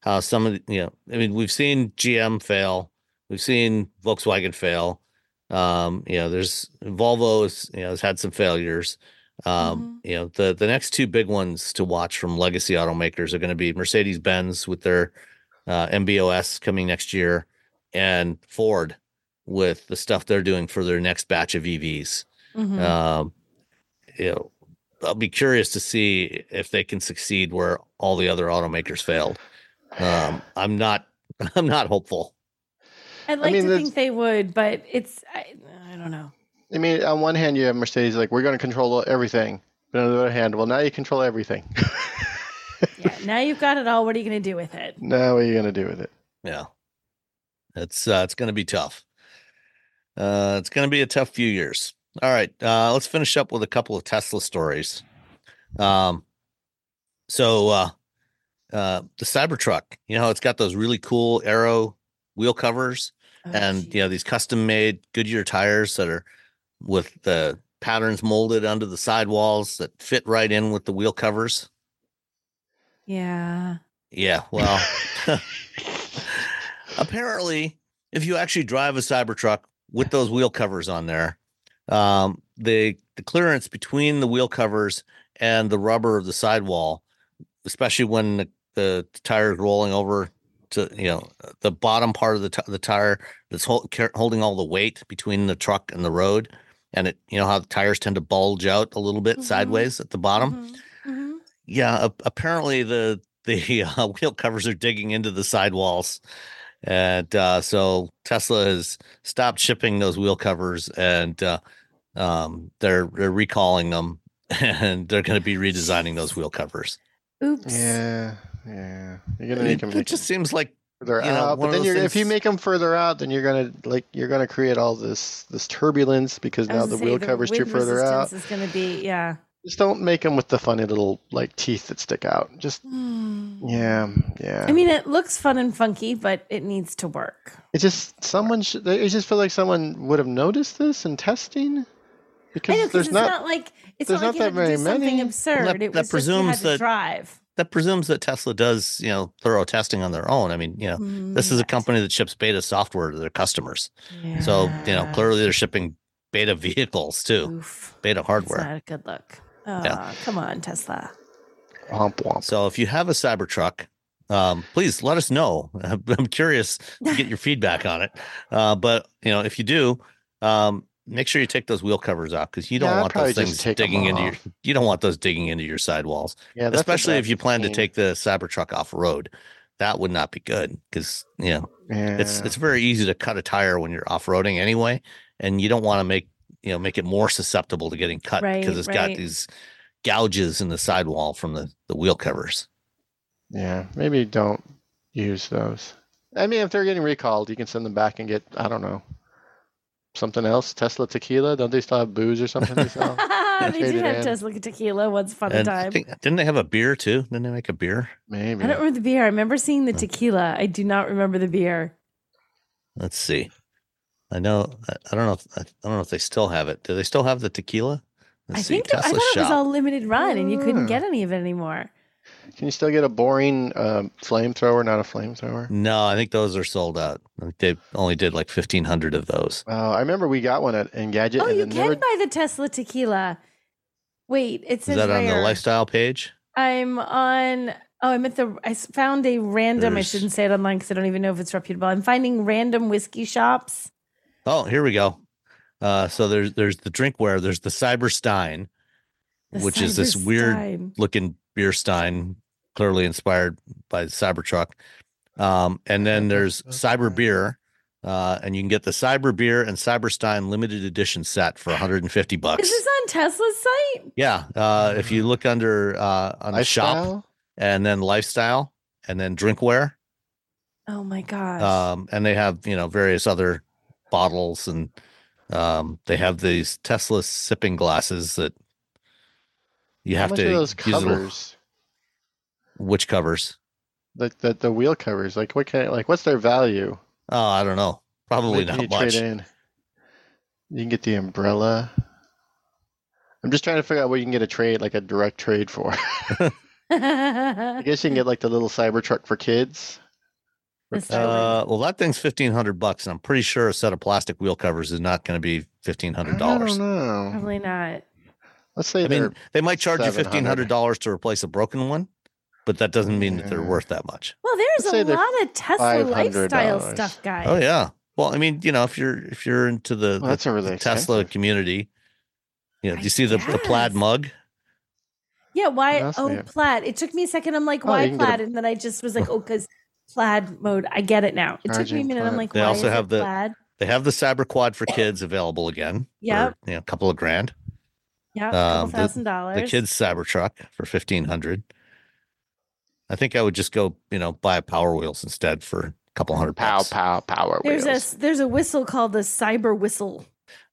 how some of the, you know, I mean, we've seen GM fail, we've seen Volkswagen fail. Um, you know, there's Volvo is you know has had some failures. Um, you know, the the next two big ones to watch from legacy automakers are going to be Mercedes Benz with their uh, MBOS coming next year, and Ford with the stuff they're doing for their next batch of EVs. Mhm. Um, you know, I'll be curious to see if they can succeed where all the other automakers failed. Um, I'm not, I'm not hopeful. I'd like mean, to think they would, but it's, I, I don't know. I mean, on one hand, you have Mercedes like we're going to control everything, but on the other hand, well, now you control everything. Yeah. now you've got it all. What are you going to do with it? now what are you going to do with it? Yeah, it's uh, it's going to be tough. Uh, it's going to be a tough few years. All right, uh, let's finish up with a couple of Tesla stories. Um, so uh, uh, the Cybertruck, you know, it's got those really cool aero wheel covers. Oh, and you know these custom made Goodyear tires that are with the patterns molded under the sidewalls that fit right in with the wheel covers. yeah. Yeah, well, apparently, if you actually drive a Cybertruck with those wheel covers on there, um, the the clearance between the wheel covers and the rubber of the sidewall, especially when the, the tire is rolling over to you know the bottom part of the t- the tire that's hold, holding all the weight between the truck and the road, and it you know how the tires tend to bulge out a little bit Mhm. sideways at the bottom. Mhm. Mhm. Yeah, a- apparently the the uh, wheel covers are digging into the sidewalls, and uh, so Tesla has stopped shipping those wheel covers, and uh, um, they're they're recalling them, and they're going to be redesigning those wheel covers. Oops. Yeah, yeah. You're going to make It, them it just seems like further you know, out, but then you're, if you make them further out, then you're going to like you're going to create all this this turbulence because now the gonna say, wheel cover's too further out. resistance is going to be, yeah. Just don't make them with the funny little like teeth that stick out. Just yeah, yeah. I mean, it looks fun and funky, but it needs to work. It just someone should. I just feel like someone would have noticed this in testing I because know there's it's not. not, like it's there's not like not that had to do very something many. absurd. That- it that was just you had presumes to that- drive. That presumes that Tesla does you know thorough testing on their own. I mean, you know, this is a Mm, company that ships beta software to their customers, so you know clearly they're shipping beta vehicles too, Oof. beta That's hardware. not a good look. Oh, Yeah. come on, Tesla. Womp womp. So if you have a Cybertruck, um, please let us know. I'm curious to get your feedback on it. Uh, but you know, if you do, um, make sure you take those wheel covers off because you don't Yeah, want those things digging into your. off. You don't want those digging into your sidewalls, Yeah, especially if you plan to take the Cybertruck off road. That would not be good because you know Yeah. it's it's very easy to cut a tire when you're off roading anyway, and you don't want to make you know make it more susceptible to getting cut Right, because it's got these gouges in the sidewall from the the wheel covers. yeah. Maybe don't use those. I mean, if they're getting recalled, you can send them back and get I don't know something else. Tesla tequila. Don't they still have booze or something to sell? they did it have in. Tesla tequila once upon a And I time. think, didn't they have a beer too? Didn't they make a beer? Maybe. I don't remember the beer. I remember seeing the tequila. I do not remember the beer. Let's see. I know. I, I don't know. If, I, I don't know if they still have it. Do they still have the tequila? Let's I see. think it- I Tesla thought it was shop. all limited run, and you couldn't Ah. get any of it anymore. Can you still get a boring um, flamethrower, not a flamethrower? No, I think those are sold out. They only did like fifteen hundred of those. Oh, I remember we got one at Engadget. Oh, and you then can they were- buy the Tesla tequila. Wait, it Is says that on the lifestyle page? I'm on. Oh, I'm at the. I found a random. There's- I shouldn't say it online because I don't even know if it's reputable. I'm finding random whiskey shops. Oh, here we go. Uh, so there's there's the drinkware. There's the Cyberstein, The which is this weird looking beer stein, clearly inspired by the Cybertruck. Um, and then there's Cyber Beer, uh, and you can get the Cyber Beer and Cyberstein limited edition set for 150 bucks. Is this on Tesla's site? yeah, uh, if you look under uh, on the shop and then lifestyle and then drinkware, Oh my gosh. um, and they have you know various other bottles and um, they have these Tesla sipping glasses that you How have much to are those use a little- covers? which covers. The, the the wheel covers. Like what kind? Like what's their value? Oh, I don't know. Probably What not you much. trade in? You can get the umbrella. I'm just trying to figure out what you can get a trade, like a direct trade for. I guess you can get like the little Cybertruck for kids. Uh, well, that thing's fifteen hundred bucks, and I'm pretty sure a set of plastic wheel covers is not going to be fifteen hundred I dollars. don't know. Probably not. Let's say I mean, they might charge you fifteen hundred dollars to replace a broken one, but that doesn't mean that they're worth that much. Well, Let's there's a lot of Tesla lifestyle stuff, guys. Oh yeah. Well, I mean, you know, if you're if you're into the, Well, the- that's a really the Tesla community, you know, do you see the, the plaid mug? Yeah, why? What Oh, they plaid. It took me a second. I'm like, Oh, why you can get a- plaid? And then I just was like, oh, because plaid mode. I get it now. It took me a Charging minute. I'm like, They why also is have it the- plaid? They have the Cyber Quad for kids available again. Yeah, For, you know, a couple of grand. Yeah, a um, couple the- thousand dollars. The kids Cybertruck for fifteen hundred. I think I would just go, you know, buy Power Wheels instead for a couple hundred pow bucks. pow power There's wheels. a there's a whistle called the cyber whistle.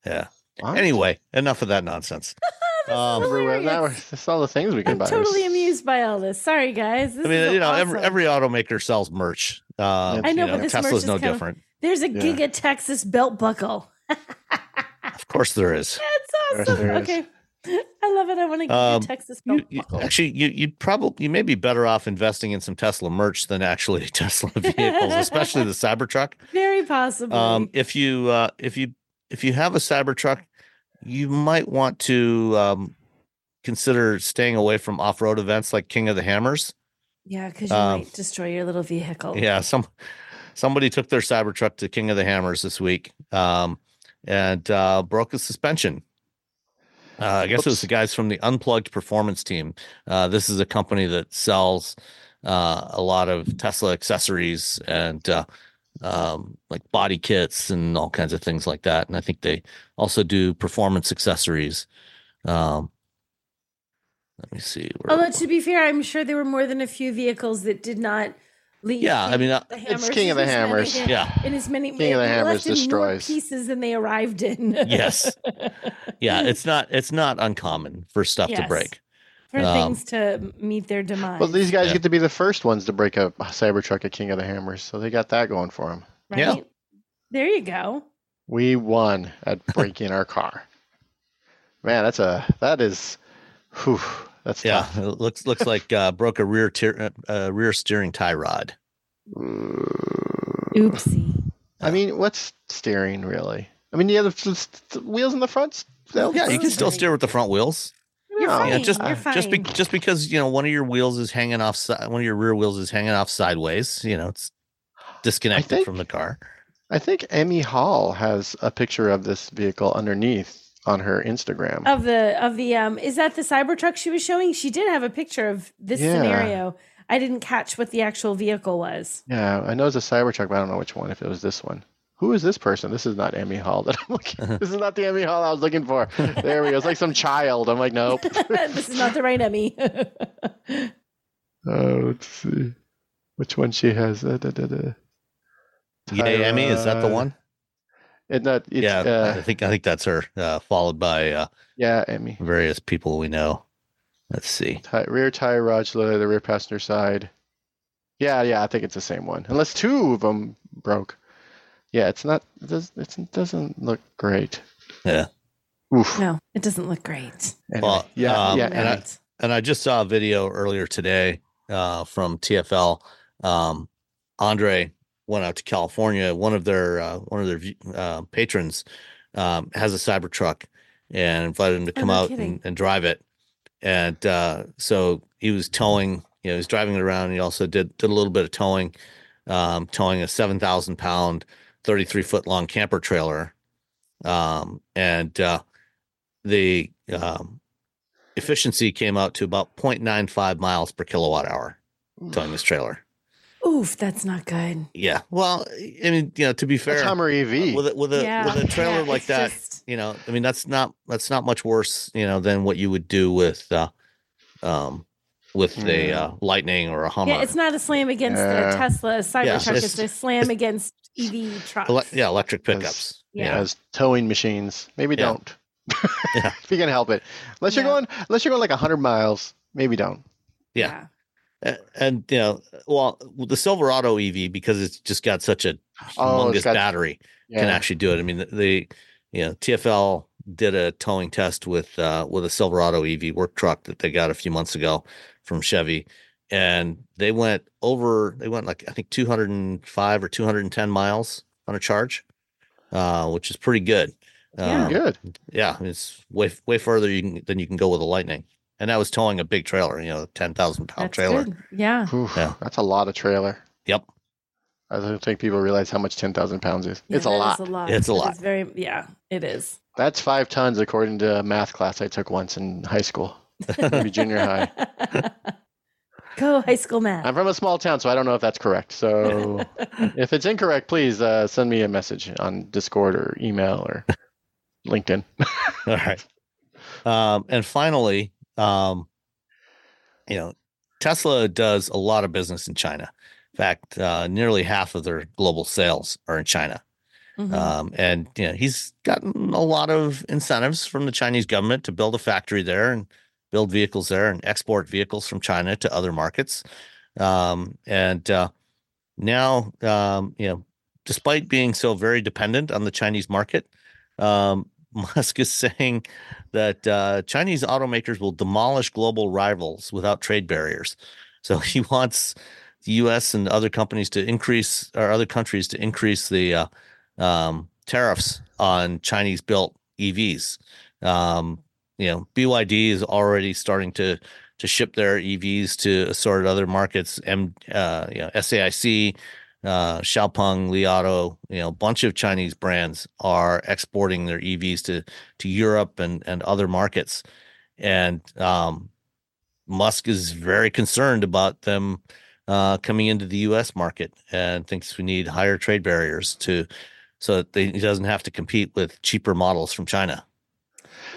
Yeah. What? Anyway, enough of that nonsense. Um, hilarious. that's all the things we can I'm buy. totally amused by all this. Sorry, guys. This I mean, is you know, every awesome. every automaker sells merch. Uh, I you know, but this merch Tesla's is no kind of- different. There's a Yeah. Giga Texas belt buckle. Of course, there is. That's There- awesome. there is. I love it. I want to get Um, Texas You, belt you- buckle. actually, you you'd probably you may be better off investing in some Tesla merch than actually Tesla vehicles, especially the Cybertruck. Very possible. Um, if you uh, if you if you have a Cybertruck, you might want to um, consider staying away from off road events like King of the Hammers. yeah, because you um, might destroy your little vehicle. Yeah, some somebody took their Cybertruck to King of the Hammers this week um, and uh, broke a suspension. Uh, I guess it was the guys from the Unplugged Performance Team. Uh, this is a company that sells uh, a lot of Tesla accessories and uh, um, like body kits and all kinds of things like that. And I think they also do performance accessories. Um, let me see. Although to be fair, I'm sure there were more than a few vehicles that did not leave. Yeah, I mean, uh, It's King of the as many- Hammers. yeah. in as many King of the Hammers left more destroys. pieces than they arrived in. Yes. yeah, it's not it's not uncommon for stuff to break. for Um, things to meet their demise. Well, these guys Yeah. get to be the first ones to break a Cybertruck at King of the Hammers, so they got that going for them. right? yeah. There you go. We won at breaking our car. Man, that's a that is, whew, that's Yeah, tough. it looks looks like uh, broke a rear tier, uh, rear steering tie rod. Oopsie. I mean, what's steering really? I mean, you have the, the wheels in the front. Still, Yeah, you can still steer with the front wheels. You're No. fine. Yeah, just You're fine. just be, just because you know one of your wheels is hanging off, si- one of your rear wheels is hanging off sideways. You know, it's disconnected think- from the car. I think Emme Hall has a picture of this vehicle underneath on her Instagram. of the of the um is that the Cybertruck she was showing? She did have a picture of this Yeah. scenario. I didn't catch what the actual vehicle was. Yeah, I know it's a Cybertruck, but I don't know which one. If it was this one, who is this person? This is not Emme Hall that I'm looking. this is not the Emme Hall I was looking for. There we go. It's like some child. I'm like, nope. this is not the right Emme. Oh, let's see. Which one she has? Da, da, da. Yay, Emme, is that the one? It not, it's, yeah, uh, I think I think that's her. Uh, followed by uh, yeah, Emme. various people we know. Let's see. Ti- rear tire rod the rear passenger side. Yeah, yeah, I think it's the same one. Unless two of them broke. Yeah, it's not. It, does, it's, it doesn't look great. Yeah. Oof. no, it doesn't look great. Anyway, Well, yeah, um, yeah, and and I- I, and I just saw a video earlier today uh, from TFL. Um, Andre went out to California. One of their uh, one of their uh, patrons um, has a Cybertruck and invited him to Oh, come out and, and drive it. And uh, so he was towing. You know, he was driving it around. And he also did did a little bit of towing, um, towing a seven thousand pound, thirty three foot long camper trailer um, and uh, the um, efficiency came out to about 0.95 miles per kilowatt hour towing this trailer. Oof, that's not good. Yeah. Well, I mean, you know, to be fair, That's Hummer EV. with a, with a Yeah. with a trailer Yeah, like that, just- you know, I mean, that's not that's not much worse, you know, than what you would do with uh, um, with a uh, Lightning or a Hummer. Yeah, it's not a slam against Yeah. the Tesla Cybertruck. it's- it's, a slam against EV trucks. Ele- yeah, electric Yes. pickups. Yeah. as towing machines. Maybe Yeah. don't. Yeah. if you can help it. Unless you're going unless you're going like 100 miles, maybe don't. Yeah. A- and you know, well, the Silverado EV because it's just got such a Oh, humongous got- battery Yeah. can actually do it. I mean, the, the you know TFL did a towing test with uh, with a Silverado EV work truck that they got a few months ago from Chevy, and they went over. They went like I think 205 or 210 miles on a charge, uh, which is pretty good. Yeah. Um, Good. yeah, it's way way further you can, than you can go with a Lightning, and that was towing a big trailer, you know, ten thousand pound That's trailer. good. Yeah. Whew, Yeah. That's a lot of trailer. Yep. I don't think people realize how much 10,000 pounds is. Yeah, it's a lot. is a lot. It's a lot. is very yeah, it is. That's five tons according to a math class I took once in high school, maybe junior high. Go high school math. I'm from a small town, so I don't know if that's correct. So if it's incorrect, please uh, send me a message on Discord or email or LinkedIn. All right. Um, and finally, um, you know, Tesla does a lot of business in China. In fact, uh, nearly half of their global sales are in China. Mhm. Um, and you know, he's gotten a lot of incentives from the Chinese government to build a factory there and build vehicles there and export vehicles from China to other markets. Um, and uh, now, um, you know, despite being so very dependent on the Chinese market, um, Musk is saying that uh, Chinese automakers will demolish global rivals without trade barriers. So he wants the U.S. and other companies to increase, or other countries to increase the uh, um, tariffs on Chinese-built EVs. Um, you know, BYD is already starting to to ship their EVs to assorted other markets. M, uh, you know, SAIC, uh, Xiaopeng, Li Auto, you know, a bunch of Chinese brands are exporting their EVs to to Europe and and other markets, and um, Musk is very concerned about them uh, coming into the U.S. market and thinks we need higher trade barriers to so that they, he doesn't have to compete with cheaper models from China.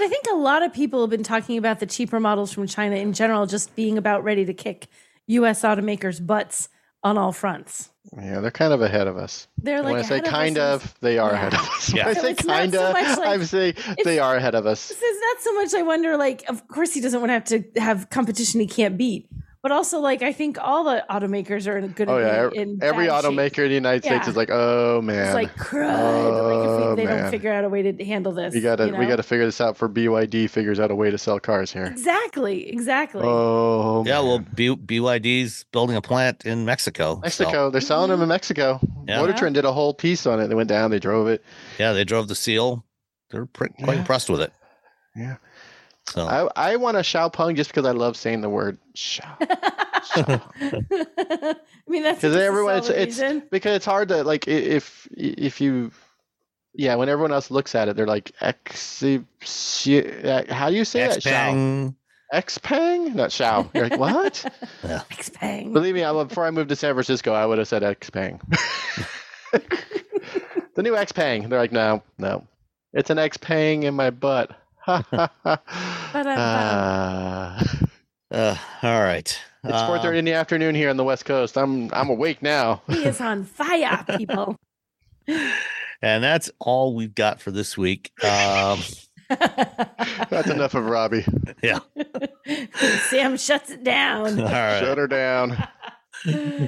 I think a lot of people have been talking about the cheaper models from China in general, just being about ready to kick U.S. automakers' butts on all fronts. Yeah, they're kind of ahead of us. They're like when I say ahead of kind of, they are Yeah. ahead of us. Yeah. When I say it's not kind of, much like- I'm saying they are ahead of us. It's not so much. I wonder, like, of course, he doesn't want to have to have competition he can't beat, but also, like, I think all the automakers are in a good. Oh yeah, in, in every bad shape. automaker in the United States Yeah. is like, oh man, It's like crud. Oh, like if we, they man. don't oh, figure out a way to handle this, we gotta you we gotta figure this out for BYD figures out a way to sell cars here. exactly, exactly. Oh Yeah, well. B- BYD's building a plant in Mexico. so- Mexico, they're selling them in Mexico. Yeah. Motor Trend did a whole piece on it. They went down, they drove it. yeah, they drove the Seal. They're pretty, quite Yeah. impressed with it. Yeah. So I, I want a Xiaopeng just because I love saying the word Xiao. I mean, that's Because just a everyone, it's, solid it's because it's hard to like if if you, yeah, when everyone else looks at it, they're like X. Uh, how do you say that? Xiao. Xpeng, Xpeng? Not Xiao. You're like what? Xpeng. Believe me, I, before I moved to San Francisco, I would have said Xpeng. the new Xpeng. They're like, no, no, it's an Xpeng in my butt. Ah. Uh, all right. It's Uh, four thirty in the afternoon here on the West Coast. I'm I'm awake now. He is on fire, people. and that's all we've got for this week. Um, That's enough of Robbie. yeah. Sam shuts it down. All right. Shut her down.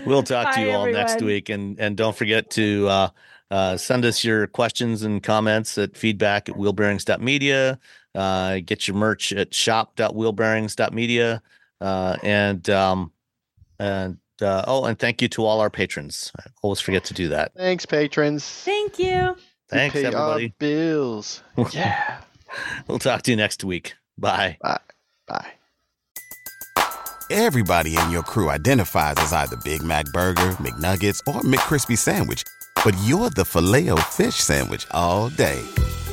We'll talk to you all next week, and and don't forget to uh, uh, send us your questions and comments at feedback at wheelbearings.media. Uh, get your merch at shop.wheelbearings.media, uh, and um, and uh, oh, and thank you to all our patrons. I always forget to do that. Thanks, patrons. Thank you. Thanks, Pay our everybody. bills. Yeah. We'll talk to you next week. Bye. Bye. Bye. Everybody in your crew identifies as either Big Mac Burger, McNuggets, or McCrispy Sandwich. But you're the Filet-O-Fish Sandwich all day.